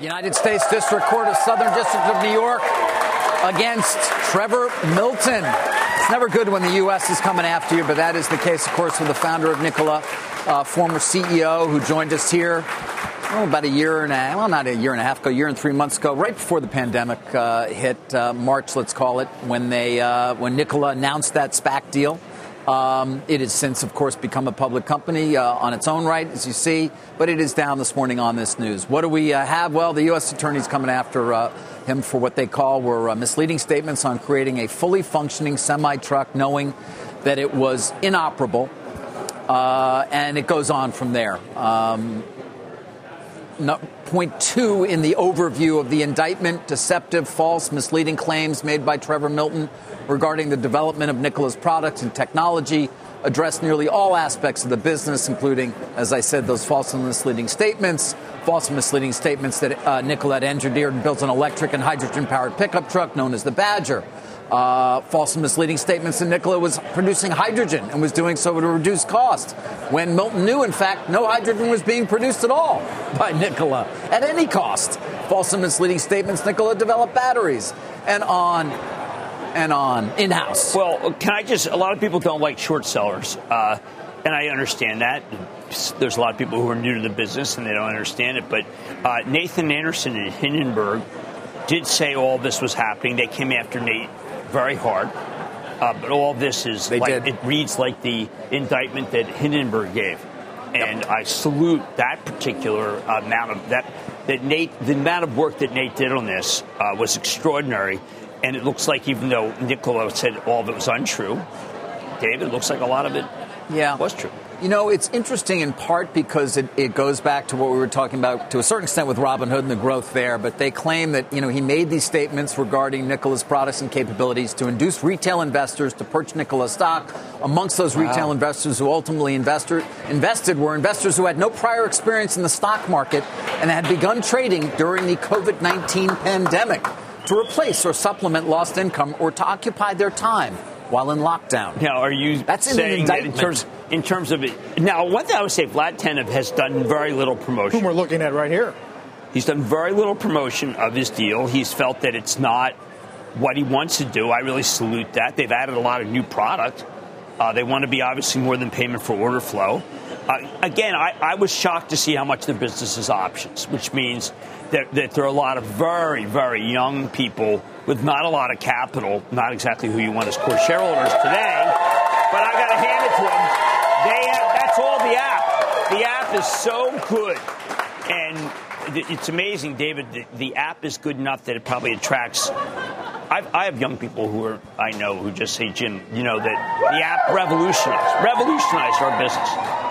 [SPEAKER 3] United States District Court of Southern District of New York against Trevor Milton. It's never good when the U.S. is coming after you, but that is the case, of course, with the founder of Nikola, uh, former CEO who joined us here oh, about a year and a well, not a year and a half ago, a year and three months ago, right before the pandemic uh, hit, uh, March, let's call it, when they uh, when Nikola announced that SPAC deal. Um, it has since, of course, become a public company uh, on its own right, as you see, but it is down this morning on this news. What do we uh, have? Well, the U.S. attorney's coming after uh, him for what they call were uh, misleading statements on creating a fully functioning semi truck, knowing that it was inoperable, uh, and it goes on from there. Um, no, point two in the overview of the indictment deceptive, false, misleading claims made by Trevor Milton regarding the development of Nikola's products and technology address nearly all aspects of the business, including, as I said, those false and misleading statements, false and misleading statements that uh, Nikola had engineered and built an electric and hydrogen powered pickup truck known as the Badger. Uh, false and misleading statements that Nikola was producing hydrogen and was doing so to reduce cost. When Milton knew, in fact, no hydrogen was being produced at all by Nikola at any cost. False and misleading statements Nikola developed batteries and on and on in house.
[SPEAKER 1] Well, can I just? A lot of people don't like short sellers, uh, and I understand that. There's a lot of people who are new to the business and they don't understand it. But uh, Nathan Anderson and Hindenburg did say all this was happening. They came after Nate very hard. Uh, but all this is
[SPEAKER 3] They
[SPEAKER 1] like
[SPEAKER 3] did.
[SPEAKER 1] it reads like the indictment that Hindenburg gave, and I salute that particular amount of that. That Nate, the amount of work that Nate did on this uh, was extraordinary, and it looks like even though Nikola said all of it was untrue, David, it looks like a lot of it
[SPEAKER 3] Yeah.
[SPEAKER 1] was true.
[SPEAKER 3] You know, it's interesting in part because it, it, goes back to what we were talking about to a certain extent with Robinhood and the growth there. But they claim that, you know, he made these statements regarding Nikola's products and capabilities to induce retail investors to purchase Nikola stock. Amongst those wow. retail investors who ultimately invested, invested were investors who had no prior experience in the stock market and had begun trading during the COVID 19 pandemic to replace or supplement lost income or to occupy their time while in lockdown.
[SPEAKER 1] Now, are you
[SPEAKER 3] That's in
[SPEAKER 1] saying
[SPEAKER 3] that
[SPEAKER 1] in terms, in terms of it? Now, one thing I would say, Vlad Tenev has done very little promotion.
[SPEAKER 2] Whom we're looking at right here.
[SPEAKER 1] He's done very little promotion of his deal. He's felt that it's not what he wants to do. I really salute that. They've added a lot of new product. Uh, they want to be obviously more than payment for order flow. Uh, again, I, I, was shocked to see how much their business is options, which means that, that there are a lot of very, very young people with not a lot of capital, not exactly who you want as core shareholders today, but I got to hand it to them. They have, that's all the app. The app is so good. And it's amazing, David. The, the app is good enough that it probably attracts I've, I have young people who are I know who just say, Jim, you know that the app revolutionized revolutionized our business.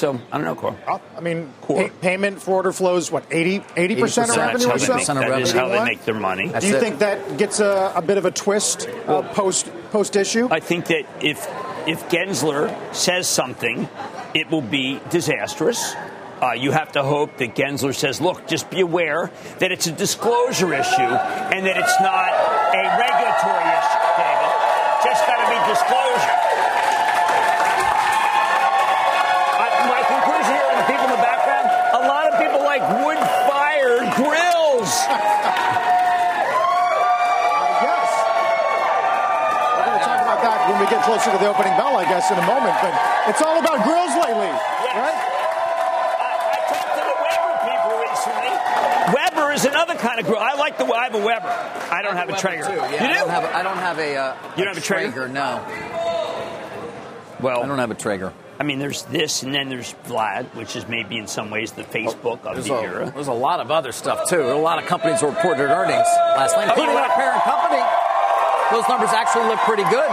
[SPEAKER 1] So I don't know, Core.
[SPEAKER 2] I mean, pay, payment for order flows, what, 80, 80% of revenue or so?
[SPEAKER 1] Make, that is how they make their money.
[SPEAKER 2] That's Do you it. think that gets a, a, bit of a twist uh, post post issue?
[SPEAKER 1] I think that if if Gensler says something, it will be disastrous. Uh, you have to hope that Gensler says, look, just be aware that it's a disclosure issue and that it's not a regulatory issue, David. Just got to be disclosure.
[SPEAKER 2] Get closer to the opening bell, I guess, in a moment. But it's all about grills lately, yes. right?
[SPEAKER 1] I, I talked to the Weber people recently. Weber is another kind of grill. I like the. I have a Weber. I don't have a Traeger.
[SPEAKER 3] Too, yeah,
[SPEAKER 1] you do?
[SPEAKER 3] I don't have. A, I don't have a. Uh,
[SPEAKER 1] you don't a have a Traeger?
[SPEAKER 3] Traeger? No.
[SPEAKER 1] Well,
[SPEAKER 3] I don't have a Traeger.
[SPEAKER 1] I mean, there's this, and then there's Vlad, which is maybe in some ways the Facebook of
[SPEAKER 3] there's
[SPEAKER 1] the
[SPEAKER 3] a,
[SPEAKER 1] era.
[SPEAKER 3] There's a lot of other stuff too. A lot of companies reported earnings last night, including our parent company. Those numbers actually look pretty good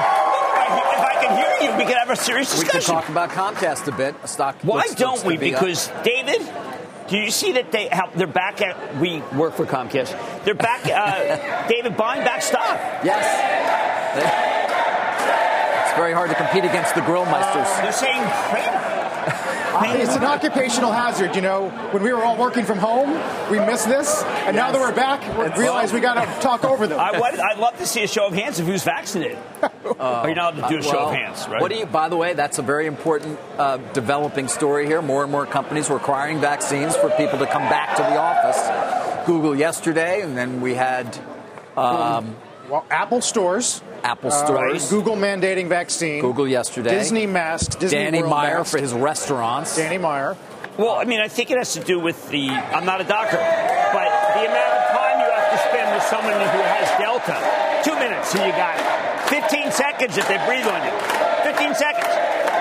[SPEAKER 1] if I can hear you, we could have a serious discussion.
[SPEAKER 3] We can talk about Comcast a bit. A stock.
[SPEAKER 1] Why
[SPEAKER 3] looks,
[SPEAKER 1] don't
[SPEAKER 3] looks
[SPEAKER 1] we?
[SPEAKER 3] Be
[SPEAKER 1] because
[SPEAKER 3] up.
[SPEAKER 1] David, do you see that they have, they're back at? We work for Comcast. They're back. Uh, David buying back stock.
[SPEAKER 3] Yes. It's very hard to compete against the grill meisters.
[SPEAKER 1] Uh, they're saying
[SPEAKER 2] it's an occupational hazard. You know, when we were all working from home, we missed this, and yes. now that we're back, we realize we got to talk over them.
[SPEAKER 1] I, would love to see a show of hands of who's vaccinated. Uh, Are you not to do a show well, of hands, right?
[SPEAKER 3] What do you? By the way, that's a very important uh, developing story here. More and more companies requiring vaccines for people to come back to the office. Google yesterday, and then we had. Um,
[SPEAKER 2] well, Apple stores
[SPEAKER 3] Apple stores.
[SPEAKER 2] Uh, Google mandating vaccine.
[SPEAKER 3] Google yesterday.
[SPEAKER 2] Disney masked. Disney
[SPEAKER 3] Danny
[SPEAKER 2] World
[SPEAKER 3] Meyer
[SPEAKER 2] masked.
[SPEAKER 3] for his restaurants.
[SPEAKER 2] Danny Meyer.
[SPEAKER 1] Well, I mean, I think it has to do with the. I'm not a doctor, but the amount of time you have to spend with someone who has Delta. Two minutes, so you got it. 15 seconds if they breathe on you. 15 seconds.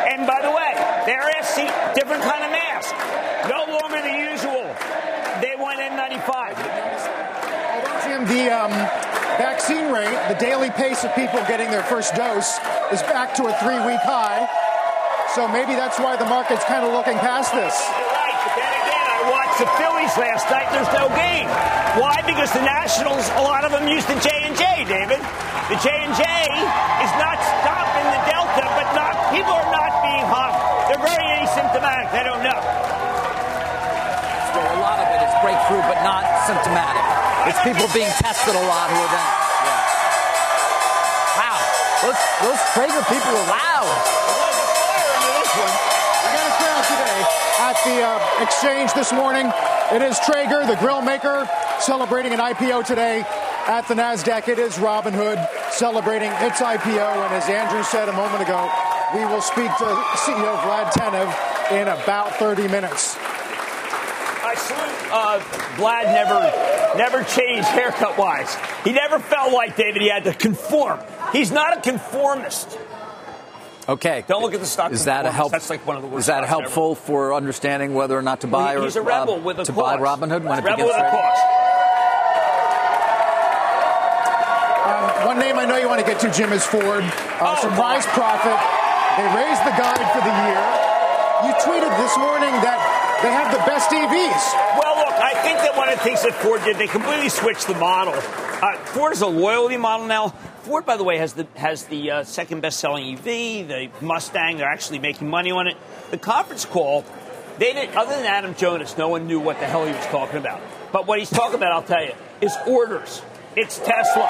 [SPEAKER 1] And by the way, they're asking different kind of mask. No longer the usual. They want N95.
[SPEAKER 2] Although, Jim, the. Um vaccine rate, the daily pace of people getting their first dose, is back to a three week high. So maybe that's why the market's kind of looking past this.
[SPEAKER 1] Right, but then again, I watched the Phillies last night. There's no game. Why? Because the Nationals, a lot of them use the J and J, David. The J and J is not stopping the Delta, but not people are not being hung. They're very asymptomatic. They don't know.
[SPEAKER 3] So a lot of it is breakthrough, but not symptomatic. It's people being tested a lot who are then. Those, those Traeger people are loud.
[SPEAKER 2] We got a crowd today at the uh, exchange this morning. It is Traeger, the grill maker, celebrating an IPO today at the NASDAQ. It is Robinhood celebrating its IPO. And as Andrew said a moment ago, we will speak to CEO Vlad Tenev in about 30 minutes.
[SPEAKER 1] I uh, Vlad never never changed haircut wise. He never felt like David he had to conform. He's not a conformist.
[SPEAKER 3] Okay.
[SPEAKER 1] Don't look at the stock.
[SPEAKER 3] Is that a help?
[SPEAKER 1] That's like one of the worst.
[SPEAKER 3] Is that helpful ever. for understanding whether or not to buy
[SPEAKER 1] well, he's or
[SPEAKER 3] a rebel
[SPEAKER 1] uh, with a
[SPEAKER 3] to
[SPEAKER 1] cause.
[SPEAKER 3] buy Robinhood when
[SPEAKER 1] it
[SPEAKER 3] rebel
[SPEAKER 1] begins with a cause.
[SPEAKER 2] Um, one name I know you want to get to, Jim, is Ford. Uh,
[SPEAKER 1] oh,
[SPEAKER 2] surprise profit. They raised the guide for the year. You tweeted this morning that they have the best EVs.
[SPEAKER 1] Well, look, I think that one of the things that Ford did, they completely switched the model. Uh, Ford is a loyalty model now. Ford, by the way, has the has the uh, second best-selling EV, the Mustang. They're actually making money on it. The conference call, they didn't. other than Adam Jonas, no one knew what the hell he was talking about. But what he's talking about, I'll tell you, is orders. It's Tesla.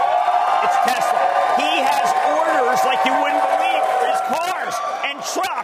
[SPEAKER 1] It's Tesla. He has orders like you wouldn't believe for his cars and trucks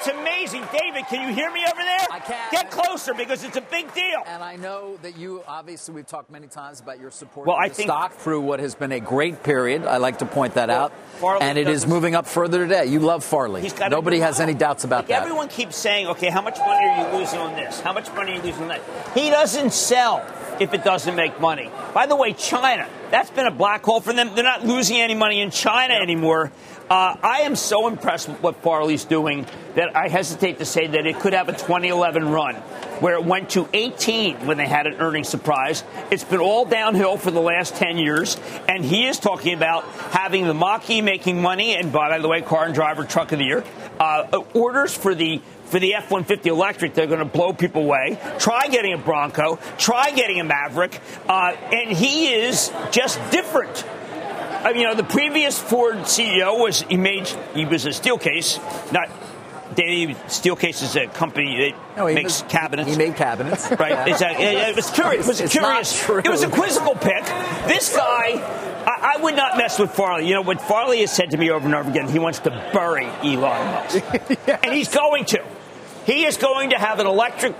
[SPEAKER 1] it's amazing. David, can you hear me over there?
[SPEAKER 3] I can.
[SPEAKER 1] Get closer because it's a big deal.
[SPEAKER 3] And I know that you, obviously, we've talked many times about your support
[SPEAKER 1] well,
[SPEAKER 3] of
[SPEAKER 1] I
[SPEAKER 3] the
[SPEAKER 1] think,
[SPEAKER 3] stock through what has been a great period. I like to point that
[SPEAKER 1] well,
[SPEAKER 3] out.
[SPEAKER 1] Farley
[SPEAKER 3] and it is moving up further today. You love Farley. Nobody has any doubts about
[SPEAKER 1] like
[SPEAKER 3] that.
[SPEAKER 1] Everyone keeps saying, okay, how much money are you losing on this? How much money are you losing on that? He doesn't sell if it doesn't make money. By the way, China, that's been a black hole for them. They're not losing any money in China anymore. Uh, I am so impressed with what Farley's doing that I hesitate to say that it could have a 2011 run where it went to 18 when they had an earnings surprise. It's been all downhill for the last 10 years, and he is talking about having the Mach-E making money, and by the way, car and driver truck of the year, uh, orders for the for the F 150 electric, they're going to blow people away. Try getting a Bronco, try getting a Maverick, uh, and he is just different. I mean, you know, the previous Ford CEO was he made he was a Steelcase, not Danny Steelcase is a company that
[SPEAKER 3] No,
[SPEAKER 1] makes
[SPEAKER 3] was-
[SPEAKER 1] cabinets.
[SPEAKER 3] He made cabinets.
[SPEAKER 1] Right,
[SPEAKER 3] Yeah.
[SPEAKER 1] exactly. It, was curious. It was a
[SPEAKER 3] It's
[SPEAKER 1] curious.
[SPEAKER 3] true.
[SPEAKER 1] It was a quizzical pick. This guy, I, I would not mess with Farley. You know what Farley has said to me over and over again? He wants to bury Elon Musk, and he's going to. He is going to have an electric.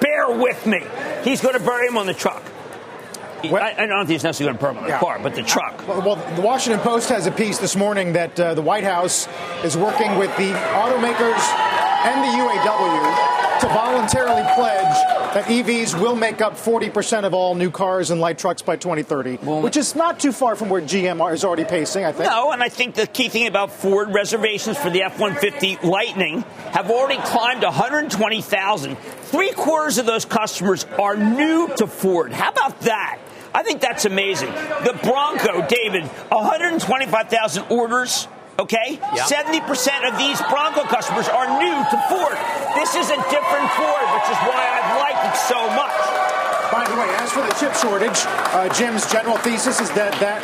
[SPEAKER 1] Bear with me. He's going to bury him on the truck. I, I don't think it's necessarily going to on
[SPEAKER 2] Yeah.
[SPEAKER 1] car, but the truck.
[SPEAKER 2] Well, well, the Washington Post has a piece this morning that uh, the White House is working with the automakers and the UAW to voluntarily pledge that EVs will make up 40% of all new cars and light trucks by 2030, which is not too far from where GM is already pacing, I think.
[SPEAKER 1] No, and I think the key thing about Ford reservations for the F 150 Lightning have already climbed 120,000. Three quarters of those customers are new to Ford. How about that? I think that's amazing. The Bronco, David, 125,000 orders. Okay? 70% of these Bronco customers are new to Ford. This is a different Ford, which is why I've liked it so much.
[SPEAKER 2] By the way, as for the chip shortage, uh, Jim's general thesis is that that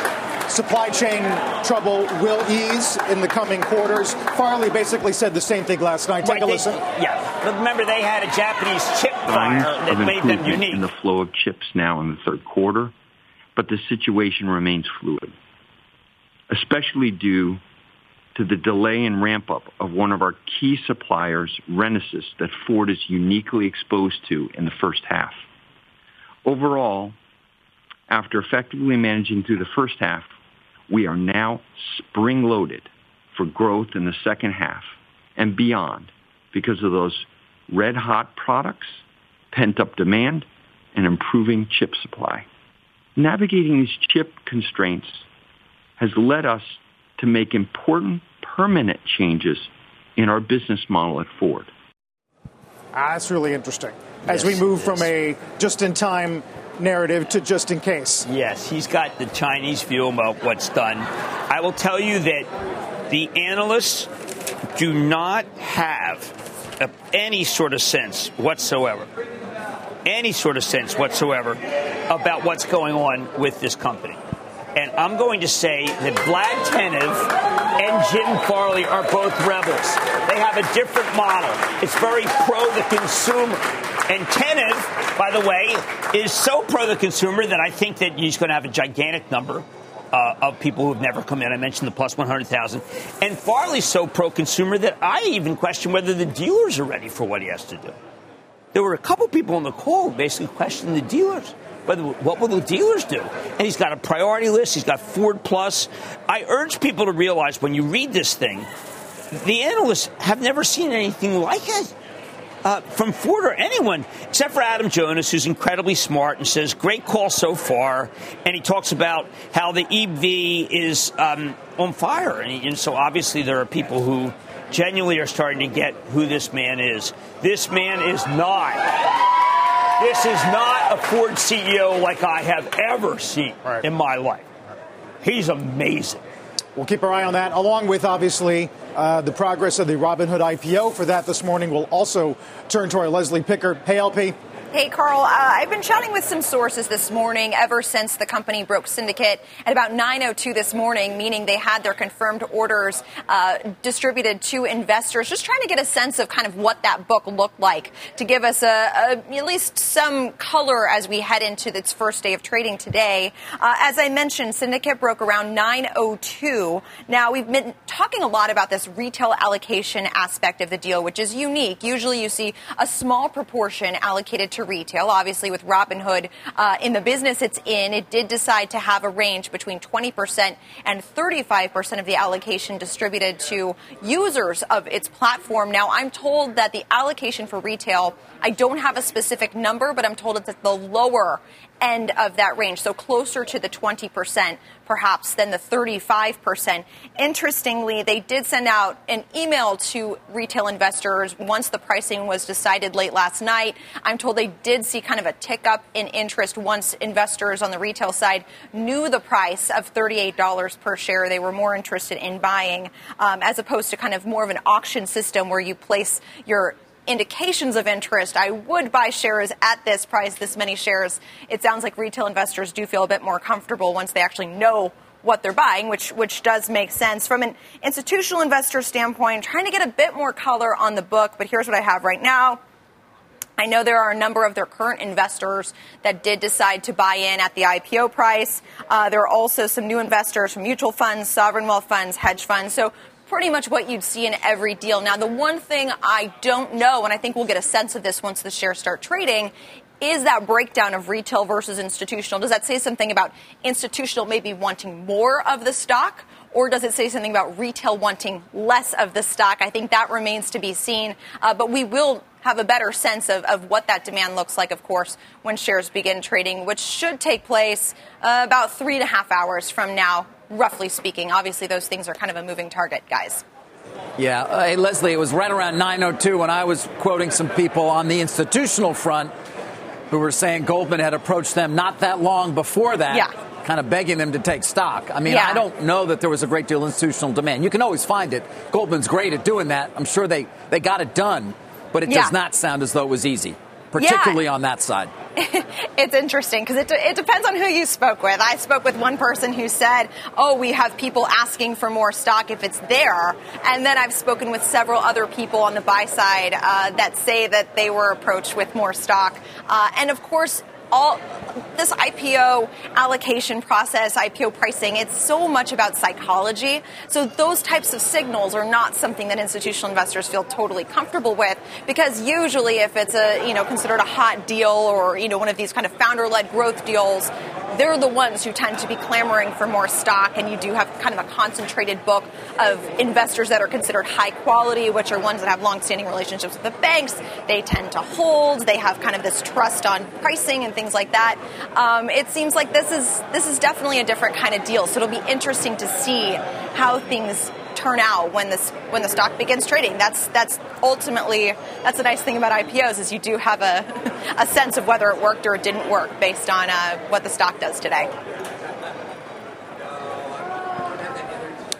[SPEAKER 2] supply chain trouble will ease in the coming quarters. Farley basically said the same thing last night. Take
[SPEAKER 1] Right,
[SPEAKER 2] a
[SPEAKER 1] they-
[SPEAKER 2] listen.
[SPEAKER 1] Yeah. But remember, they had a Japanese chip fire
[SPEAKER 6] signs of improvement in the flow of chips now in the third quarter, but the situation remains fluid, especially due to the delay in ramp up of one of our key suppliers, Renesas, that Ford is uniquely exposed to in the first half. Overall, after effectively managing through the first half, we are now spring loaded for growth in the second half and beyond because of those red hot products, pent up demand, and improving chip supply. Navigating these chip constraints has led us to make important permanent changes in our business model at Ford.
[SPEAKER 2] Ah, that's really interesting. As
[SPEAKER 1] Yes,
[SPEAKER 2] we move from a just in time narrative to just in case.
[SPEAKER 1] Yes, he's got the Chinese view about what's done. I will tell you that the analysts do not have uh, any sort of sense whatsoever, any sort of sense whatsoever about what's going on with this company. And I'm going to say that Vlad Tenev and Jim Farley are both rebels. They have a different model. It's very pro the consumer. And Tenev, by the way, is so pro the consumer that I think that he's going to have a gigantic number uh, of people who've never come in. I mentioned the plus 100,000. And Farley's so pro consumer that I even question whether the dealers are ready for what he has to do. There were a couple people on the call basically questioning the dealers. Whether, what will the dealers do? And he's got a priority list. He's got Ford Plus. I urge people to realize when you read this thing, the analysts have never seen anything like it uh, from Ford or anyone, except for Adam Jonas, who's incredibly smart and says, great call so far. And he talks about how the EV is um, on fire. And, and so obviously there are people who genuinely are starting to get who this man is. This man is not. This is not a Ford CEO like I have ever seen in my life. He's amazing.
[SPEAKER 2] We'll keep our eye on that, along with obviously uh, the progress of the Robinhood IPO. For that this morning, we'll also turn to our Leslie Picker. Hey, LP.
[SPEAKER 7] Hey, Carl. Uh, I've been chatting with some sources this morning ever since the company broke syndicate at about 9.02 this morning, meaning they had their confirmed orders uh, distributed to investors, just trying to get a sense of kind of what that book looked like to give us a, a at least some color as we head into its first day of trading today. Uh, as I mentioned, syndicate broke around 9.02. Now, we've been talking a lot about this retail allocation aspect of the deal, which is unique. Usually you see a small proportion allocated to retail. Obviously, with Robinhood uh, in the business it's in, it did decide to have a range between 20% and 35% of the allocation distributed to users of its platform. Now, I'm told that the allocation for retail, I don't have a specific number, but I'm told it's at the lower end of that range, so closer to the 20% perhaps than the 35%. Interestingly, they did send out an email to retail investors once the pricing was decided late last night. I'm told they did see kind of a tick up in interest once investors on the retail side knew the price of $38 per share. They were more interested in buying um, as opposed to kind of more of an auction system where you place your indications of interest. I would buy shares at this price, this many shares. It sounds like retail investors do feel a bit more comfortable once they actually know what they're buying, which which does make sense from an institutional investor standpoint. Trying to get a bit more color on the book, but here's what I have right now. I know there are a number of their current investors that did decide to buy in at the IPO price. Uh, there are also some new investors from mutual funds, sovereign wealth funds, hedge funds. So pretty much what you'd see in every deal. Now, the one thing I don't know, and I think we'll get a sense of this once the shares start trading, is that breakdown of retail versus institutional. Does that say something about institutional maybe wanting more of the stock? Or does it say something about retail wanting less of the stock? I think that remains to be seen. Uh, but we will have a better sense of, of what that demand looks like, of course, when shares begin trading, which should take place uh, about three and a half hours from now roughly speaking. Obviously, those things are kind of a moving target, guys.
[SPEAKER 3] Yeah. Uh, hey, Leslie, it was right around 9.02 when I was quoting some people on the institutional front who were saying Goldman had approached them not that long before that.
[SPEAKER 7] Yeah.
[SPEAKER 3] Kind of begging them to take stock. I mean,
[SPEAKER 7] Yeah.
[SPEAKER 3] I don't know that there was a great deal of institutional demand. You can always find it. Goldman's great at doing that. I'm sure they, they got it done, but it
[SPEAKER 7] Yeah.
[SPEAKER 3] does not sound as though it was easy, particularly on that side.
[SPEAKER 7] It's interesting because it, it depends on who you spoke with. I spoke with one person who said, Oh, we have people asking for more stock if it's there. And then I've spoken with several other people on the buy side uh, that say that they were approached with more stock. Uh, and of course, all this IPO allocation process, IPO pricing, it's so much about psychology. So those types of signals are not something that institutional investors feel totally comfortable with because usually if it's a, you know, considered a hot deal or, you know, one of these kind of founder-led growth deals, they're the ones who tend to be clamoring for more stock and you do have kind of a concentrated book of investors that are considered high quality, which are ones that have long-standing relationships with the banks. They tend to hold. They have kind of this trust on pricing and things like that. Um, it seems like this is this is definitely a different kind of deal. So it'll be interesting to see how things turn out when this when the stock begins trading. That's that's ultimately that's the nice thing about IPOs is you do have a a sense of whether it worked or it didn't work based on uh, what the stock does today.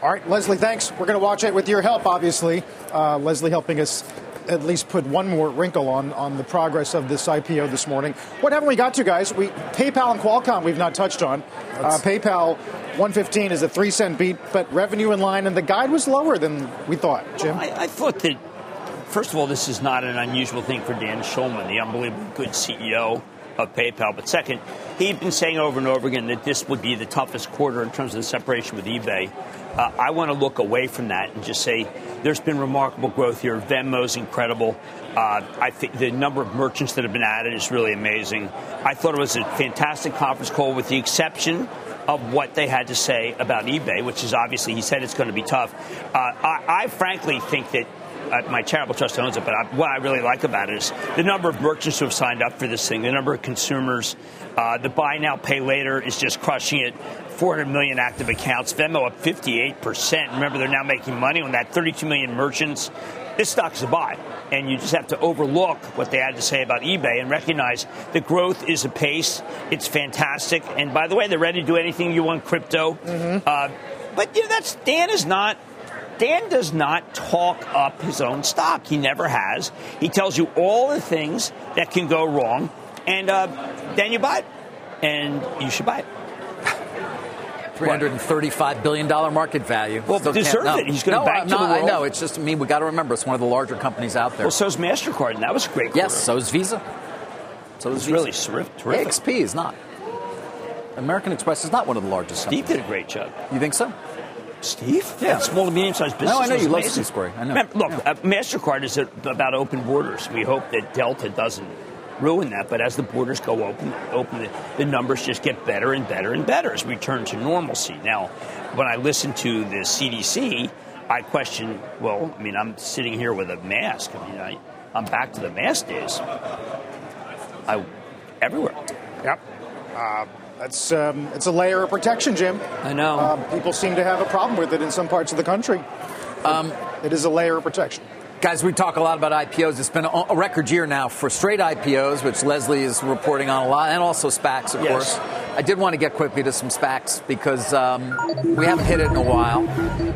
[SPEAKER 2] All right, Leslie, thanks. We're going to watch it with your help, obviously. Uh, Leslie helping us at least put one more wrinkle on, on the progress of this IPO this morning. What haven't we got to, guys? We PayPal and Qualcomm we've not touched on. Uh, PayPal 115 is a three cent beat, but revenue in line, and the guide was lower than we thought. Jim,
[SPEAKER 1] I, I thought that, first of all, this is not an unusual thing for Dan Schulman, the unbelievably good CEO of PayPal. But second, he'd been saying over and over again that this would be the toughest quarter in terms of the separation with eBay. Uh, I want to look away from that and just say there's been remarkable growth here. Venmo's incredible. Uh, I think the number of merchants that have been added is really amazing. I thought it was a fantastic conference call, with the exception of what they had to say about eBay, which is obviously he said it's going to be tough. Uh, I, I frankly think that uh, my charitable trust owns it, but I, what I really like about it is the number of merchants who have signed up for this thing, the number of consumers. Uh, the buy now, pay later is just crushing it. 400 million active accounts. Venmo up 58%. Remember, they're now making money on that. 32 million merchants. This stock's a buy. And you just have to overlook what they had to say about eBay and recognize the growth is a pace. It's fantastic. And by the way, they're ready to do anything you want crypto. Uh, but you know, that's Dan is not Dan does not talk up his own stock. He never has. He tells you all the things that can go wrong, and uh, then you buy it, and you should buy it.
[SPEAKER 3] $335 billion market value.
[SPEAKER 1] Well,
[SPEAKER 3] Still
[SPEAKER 1] deserve
[SPEAKER 3] no.
[SPEAKER 1] it. He's going
[SPEAKER 3] no,
[SPEAKER 1] back
[SPEAKER 3] I'm
[SPEAKER 1] to the
[SPEAKER 3] not- I know. It's just, I mean, we got to remember, it's one of the larger companies out there.
[SPEAKER 1] Well, so's Mastercard, and that was a great. Quarter.
[SPEAKER 3] yes, so is Visa. So is
[SPEAKER 1] It's really terrific.
[SPEAKER 3] AXP is not. American Express is not one of the largest
[SPEAKER 1] Steve
[SPEAKER 3] companies.
[SPEAKER 1] did a great job.
[SPEAKER 3] You think so?
[SPEAKER 1] Steve?
[SPEAKER 3] Yeah.
[SPEAKER 1] Small to medium sized business.
[SPEAKER 3] No, I know
[SPEAKER 1] was
[SPEAKER 3] you love
[SPEAKER 1] amazing.
[SPEAKER 3] Steve Square. I know.
[SPEAKER 1] Remember, look,
[SPEAKER 3] Yeah.
[SPEAKER 1] uh, MasterCard is a, about open borders. We hope that Delta doesn't ruin that, but as the borders go open, open the, the numbers just get better and better and better as we turn to normalcy. Now, when I listen to the CDC, I question, well, I mean, I'm sitting here with a mask. I mean, I, I'm back to the mask days. I, everywhere.
[SPEAKER 2] Yep. Uh, that's um, it's a layer of protection, Jim.
[SPEAKER 1] I know.
[SPEAKER 2] Um, people seem to have a problem with it in some parts of the country. Um, it is a layer of protection.
[SPEAKER 3] Guys, we talk a lot about IPOs. It's been a a record year now for straight IPOs, which Leslie is reporting on a lot, and also SPACs, of
[SPEAKER 1] Yes.
[SPEAKER 3] course. I did want to get quickly to some SPACs because um, we haven't hit it in a while.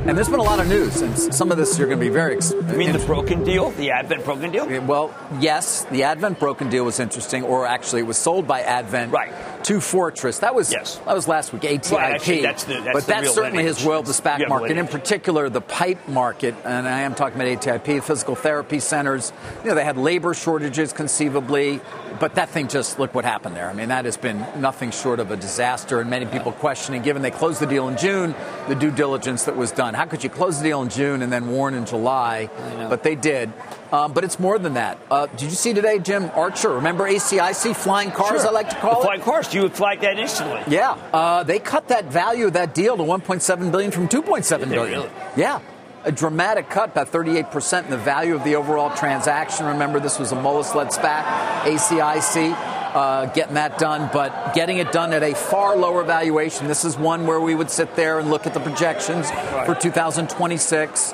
[SPEAKER 3] And there's been a lot of news, and some of this you're going to be very ex-
[SPEAKER 1] You mean the broken deal, the Advent broken deal?
[SPEAKER 3] Well, yes, the Advent broken deal was interesting, or actually, it was sold by Advent
[SPEAKER 1] Right.
[SPEAKER 3] To Fortress. That was
[SPEAKER 1] Yes.
[SPEAKER 3] that was last week. ATIP,
[SPEAKER 1] Right, that's the- that's
[SPEAKER 3] but that's certainly
[SPEAKER 1] lineage.
[SPEAKER 3] his world, the SPAC market, in particular the pipe market, and I am talking about ATIP, physical therapy centers. You know, they had labor shortages conceivably, but that thing just look what happened there. I mean, that has been nothing short of a disaster, and many people questioning, given they closed the deal in June, the due diligence that was done. How could you close the deal in June and then warn in July? But they did. Um, but it's more than that. Uh, did you see today, Jim Archer? Remember ACIC flying cars? I like to call
[SPEAKER 1] the
[SPEAKER 3] it.
[SPEAKER 1] flying cars. You would flag that instantly.
[SPEAKER 3] Yeah, uh, they cut that value of that deal to 1.7 billion from 2.7
[SPEAKER 1] Did really?
[SPEAKER 3] Yeah, a dramatic cut, about 38 percent in the value of the overall transaction. Remember, this was a Moelis-led SPAC, ACIC. Uh, getting that done, but getting it done at a far lower valuation. This is one where we would sit there and look at the projections for 2026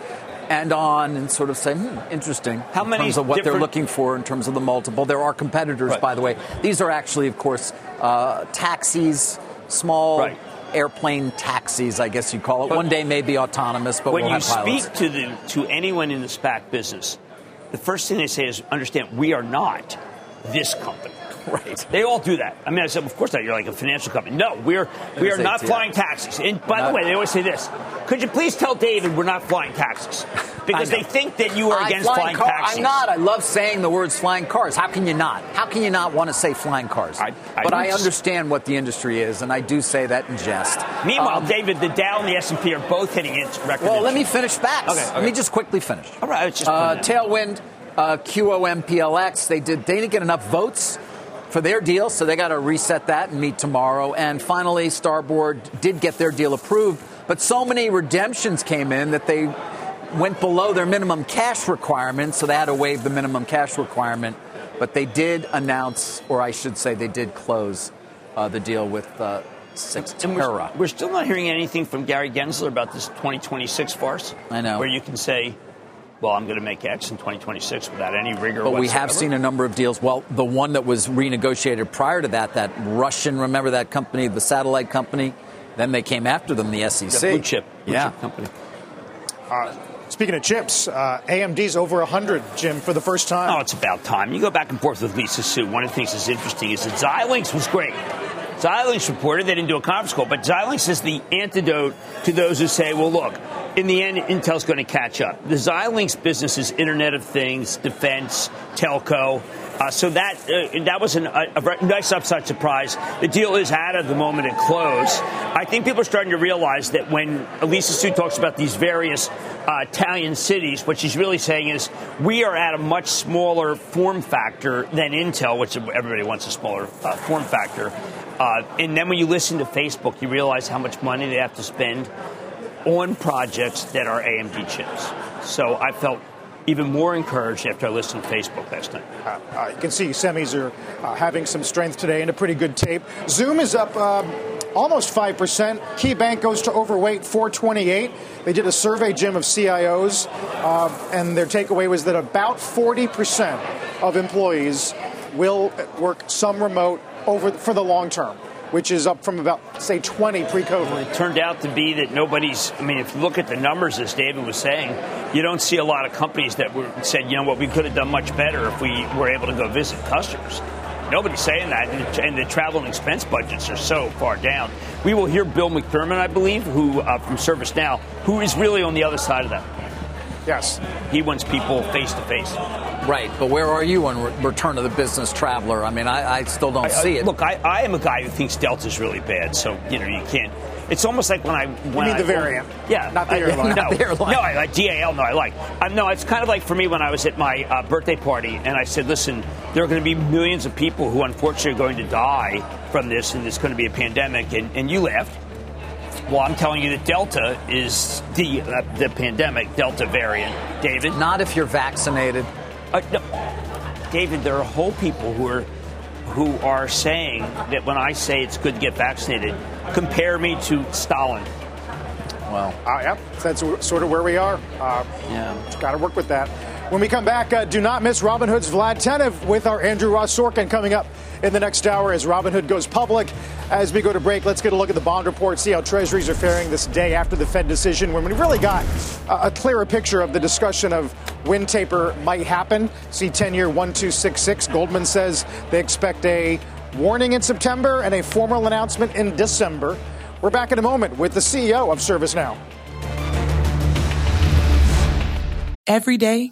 [SPEAKER 3] and on and sort of say, hmm, interesting.
[SPEAKER 1] How
[SPEAKER 3] in
[SPEAKER 1] many
[SPEAKER 3] terms of what they're looking for in terms of the multiple. There are competitors,
[SPEAKER 1] Right.
[SPEAKER 3] by the way. These are actually, of course, uh, taxis, small
[SPEAKER 1] Right.
[SPEAKER 3] airplane taxis, I guess you call it.
[SPEAKER 1] But-
[SPEAKER 3] One day may be autonomous, but
[SPEAKER 1] when
[SPEAKER 3] we'll
[SPEAKER 1] you speak to the to anyone in the SPAC business, the first thing they say is, "Understand, we are not this company."
[SPEAKER 3] Right.
[SPEAKER 1] They all do that. I mean, I said, "Of course not. You're like a financial company." No, we're we are not flying taxis. And by
[SPEAKER 3] Not-
[SPEAKER 1] the way, they always say this: "Could you please tell David we're not flying taxis?" Because they think that you are
[SPEAKER 3] I
[SPEAKER 1] against
[SPEAKER 3] flying
[SPEAKER 1] flying
[SPEAKER 3] car-
[SPEAKER 1] taxis.
[SPEAKER 3] I'm not. I love saying the words flying cars. How can you not? How can you not want to say flying cars?
[SPEAKER 1] I- I
[SPEAKER 3] but I understand what the industry is, and I do say that in jest.
[SPEAKER 1] Meanwhile,
[SPEAKER 3] Um,
[SPEAKER 1] David, the Dow and the S and P are both hitting its record.
[SPEAKER 3] Well, let me finish facts.
[SPEAKER 1] Okay,
[SPEAKER 3] Let me just quickly finish.
[SPEAKER 1] All right, just
[SPEAKER 3] uh. Tailwind, uh, QOMPLX. They did. They didn't get enough votes for their deal, so they got to reset that and meet tomorrow. And finally, Starboard did get their deal approved, but so many redemptions came in that they went below their minimum cash requirement, so they had to waive the minimum cash requirement. But they did announce, or I should say, they did close uh, the deal with uh, Cyxtera.
[SPEAKER 1] we're, we're still not hearing anything from Gary Gensler about this 2026 farce.
[SPEAKER 3] I know.
[SPEAKER 1] Where you can say, well, I'm going to make X in 2026 without any rigor
[SPEAKER 3] But we have seen a number of deals. Well, the one that was renegotiated prior to that, that Russian, remember that company, the satellite company? Then they came after them, the SEC.
[SPEAKER 1] The blue chip, blue
[SPEAKER 3] yeah.
[SPEAKER 1] chip company.
[SPEAKER 2] Speaking of chips, uh, AMD's over 100, Jim, for the first time.
[SPEAKER 1] Oh, it's about time. You go back and forth with Lisa Su. One of the things that's interesting is that Xilinx was great. Xilinx reported they didn't do a conference call, but Xilinx is the antidote to those who say, well, look, in the end, Intel's going to catch up. The Xilinx business is Internet of Things, defense, telco. Uh, so that uh, that was an, a, a nice upside surprise. The deal is out of the moment it closed. I think people are starting to realize that when Lisa Su talks about these various uh, Italian cities, what she's really saying is we are at a much smaller form factor than Intel, which everybody wants a smaller uh, form factor. Uh, and then when you listen to Facebook, you realize how much money they have to spend on projects that are AMD chips. So I felt even more encouraged after I listened to Facebook last night.
[SPEAKER 2] Uh, uh, you can see semis are uh, having some strength today and a pretty good tape. Zoom is up um, almost 5%. KeyBank goes to overweight 428. They did a survey, Jim, of CIOs, uh, and their takeaway was that about 40% of employees will work some remote over for the long term. which is up from about, say, 20 pre COVID.
[SPEAKER 1] It turned out to be that nobody's, I mean, if you look at the numbers, as David was saying, you don't see a lot of companies that were, said, you know what, we could have done much better if we were able to go visit customers. Nobody's saying that, and the, and the, travel and expense budgets are so far down. We will hear Bill McDermott, I believe, who uh, from ServiceNow, who is really on the other side of that.
[SPEAKER 2] Yes,
[SPEAKER 1] he wants people face to face.
[SPEAKER 3] Right, but where are you on re- return of the business traveler? I mean, I, I still don't
[SPEAKER 1] I,
[SPEAKER 3] see it.
[SPEAKER 1] Look, I, I am a guy who thinks Delta's really bad, so you know you can't. It's almost like when I when
[SPEAKER 2] you
[SPEAKER 1] I,
[SPEAKER 2] the variant,
[SPEAKER 1] yeah,
[SPEAKER 2] not the airline.
[SPEAKER 1] no,
[SPEAKER 3] the airline.
[SPEAKER 1] no, I like DAL. No, I like. Um, no, it's kind of like for me when I was at my uh, birthday party and I said, "Listen, there are going to be millions of people who unfortunately are going to die from this, and it's going to be a pandemic." And, and you laughed. Well, I'm telling you that Delta is the uh, the pandemic Delta variant, David.
[SPEAKER 3] Not if you're vaccinated.
[SPEAKER 1] Uh, no. David, there are whole people who are who are saying that when I say it's good to get vaccinated, compare me to Stalin.
[SPEAKER 2] Well, uh, yep, that's sort of where we are. Uh,
[SPEAKER 3] yeah,
[SPEAKER 2] got to work with that. When we come back, uh, do not miss Robinhood's Vlad Tenev with our Andrew Ross Sorkin coming up in the next hour as Robinhood goes public. As we go to break, let's get a look at the bond report, see how treasuries are faring this day after the Fed decision, when we really got a, clearer picture of the discussion of when taper might happen. See 10 year 1266. Goldman says they expect a warning in September and a formal announcement in December. We're back in a moment with the CEO of ServiceNow.
[SPEAKER 8] Every day,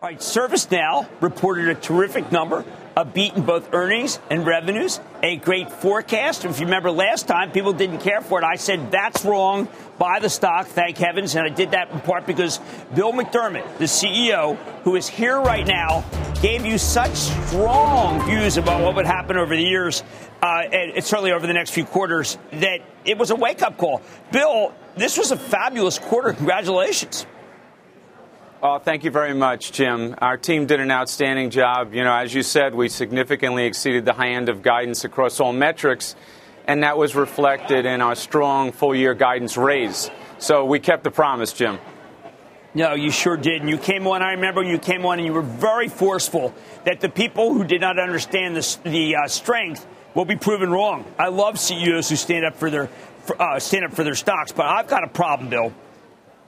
[SPEAKER 1] All right, ServiceNow reported a terrific number, a beat in both earnings and revenues, a great forecast. If you remember last time, people didn't care for it. I said, that's wrong. Buy the stock, thank heavens. And I did that in part because Bill McDermott, the CEO, who is here right now, gave you such strong views about what would happen over the years, uh, and certainly over the next few quarters, that it was a wake up call. Bill, this was a fabulous quarter. Congratulations.
[SPEAKER 9] Oh, thank you very much, Jim. Our team did an outstanding job. You know, as you said, we significantly exceeded the high end of guidance across all metrics, and that was reflected in our strong full year guidance raise. So we kept the promise, Jim.
[SPEAKER 1] No, you sure did. And you came on, I remember you came on and you were very forceful that the people who did not understand the, the uh, strength will be proven wrong. I love CEOs who stand up for their uh, stand up for their stocks, but I've got a problem, Bill.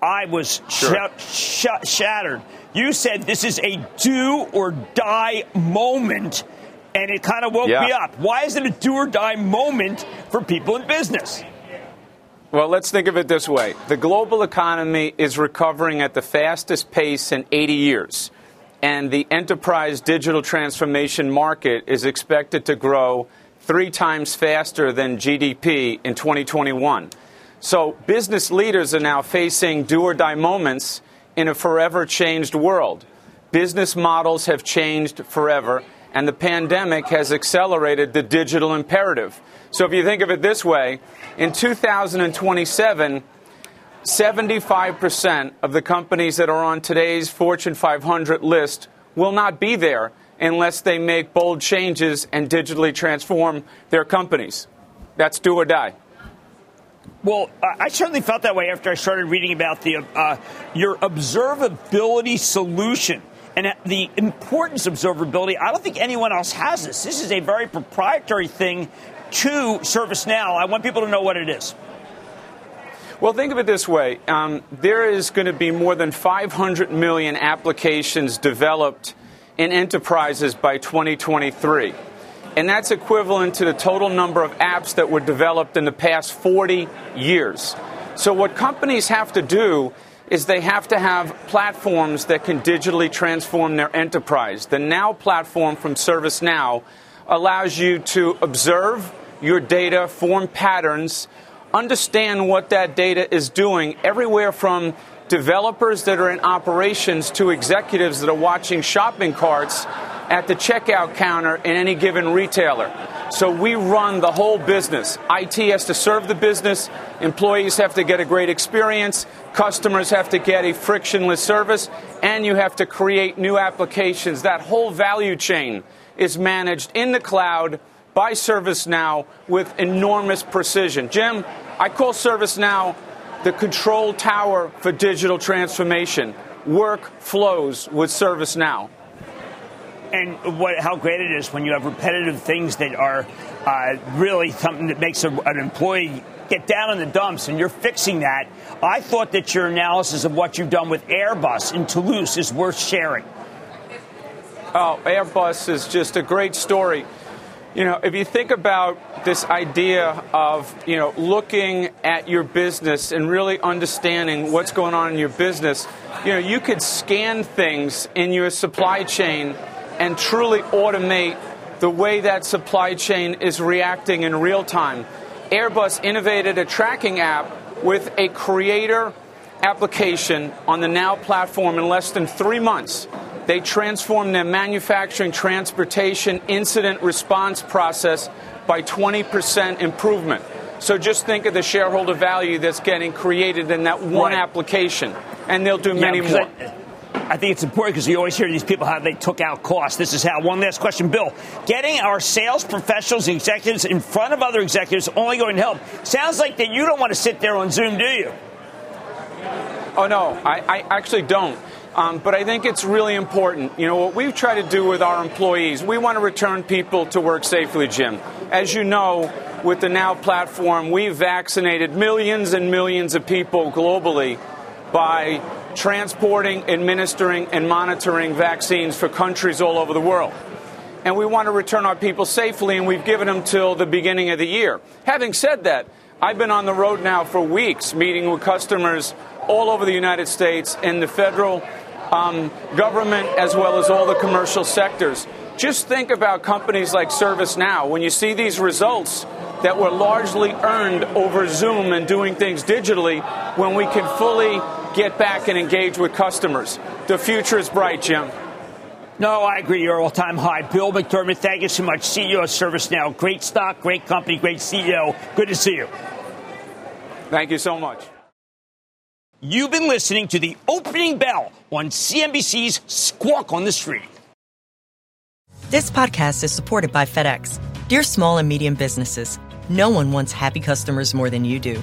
[SPEAKER 1] I was sure. sh- sh- shattered. You said this is a do or die moment, and it kind of woke
[SPEAKER 9] yeah.
[SPEAKER 1] me up. Why is it a do or die moment for people in business?
[SPEAKER 9] Well, let's think of it this way the global economy is recovering at the fastest pace in 80 years, and the enterprise digital transformation market is expected to grow three times faster than GDP in 2021. So business leaders are now facing do or die moments in a forever changed world. Business models have changed forever, and the pandemic has accelerated the digital imperative. So if you think of it this way, in 2027, 75% of the companies that are on today's Fortune 500 list will not be there unless they make bold changes and digitally transform their companies. That's do or die.
[SPEAKER 1] Well, I certainly felt that way after I started reading about the uh, your observability solution and the importance of observability. I don't think anyone else has this. This is a very proprietary thing to ServiceNow. I want people to know what it is.
[SPEAKER 9] Well, think of it this way um, there is going to be more than 500 million applications developed in enterprises by 2023 and that's equivalent to the total number of apps that were developed in the past 40 years. So, what companies have to do is they have to have platforms that can digitally transform their enterprise. The Now platform from ServiceNow allows you to observe your data, form patterns, understand what that data is doing, everywhere from developers that are in operations to executives that are watching shopping carts at the checkout counter in any given retailer. So we run the whole business. IT has to serve the business, employees have to get a great experience, customers have to get a frictionless service, and you have to create new applications. That whole value chain is managed in the cloud by ServiceNow with enormous precision. Jim, I call ServiceNow the control tower for digital transformation. Work flows with ServiceNow
[SPEAKER 1] and what, how great it is when you have repetitive things that are uh, really something that makes a, an employee get down in the dumps, and you're fixing that. I thought that your analysis of what you've done with Airbus in Toulouse is worth sharing.
[SPEAKER 9] Oh, Airbus is just a great story. You know, if you think about this idea of, you know, looking at your business and really understanding what's going on in your business, you know, you could scan things in your supply chain and truly automate the way that supply chain is reacting in real time. Airbus innovated a tracking app with a creator application on the Now platform in less than three months. They transformed their manufacturing, transportation, incident response process by 20% improvement. So just think of the shareholder value that's getting created in that one right. application, and they'll do many yeah, more. I-
[SPEAKER 1] I think it's important because you always hear these people how they took out costs. This is how. One last question, Bill. Getting our sales professionals and executives in front of other executives only going to help. Sounds like that you don't want to sit there on Zoom, do you?
[SPEAKER 9] Oh, no, I, I actually don't. Um, but I think it's really important. You know, what we've tried to do with our employees, we want to return people to work safely, Jim. As you know, with the Now platform, we've vaccinated millions and millions of people globally by transporting, administering, and monitoring vaccines for countries all over the world. And we want to return our people safely, and we've given them till the beginning of the year. Having said that, I've been on the road now for weeks meeting with customers all over the United States and the federal um, government as well as all the commercial sectors. Just think about companies like ServiceNow. When you see these results that were largely earned over Zoom and doing things digitally, when we can fully get back and engage with customers. The future is bright, Jim.
[SPEAKER 1] No, I agree. Your all time high. Bill McDermott, thank you so much. CEO of ServiceNow. Great stock, great company, great CEO. Good to see you.
[SPEAKER 9] Thank you so much.
[SPEAKER 1] You've been listening to the opening bell on CNBC's Squawk on the Street.
[SPEAKER 10] This podcast is supported by FedEx. Dear small and medium businesses, no one wants happy customers more than you do.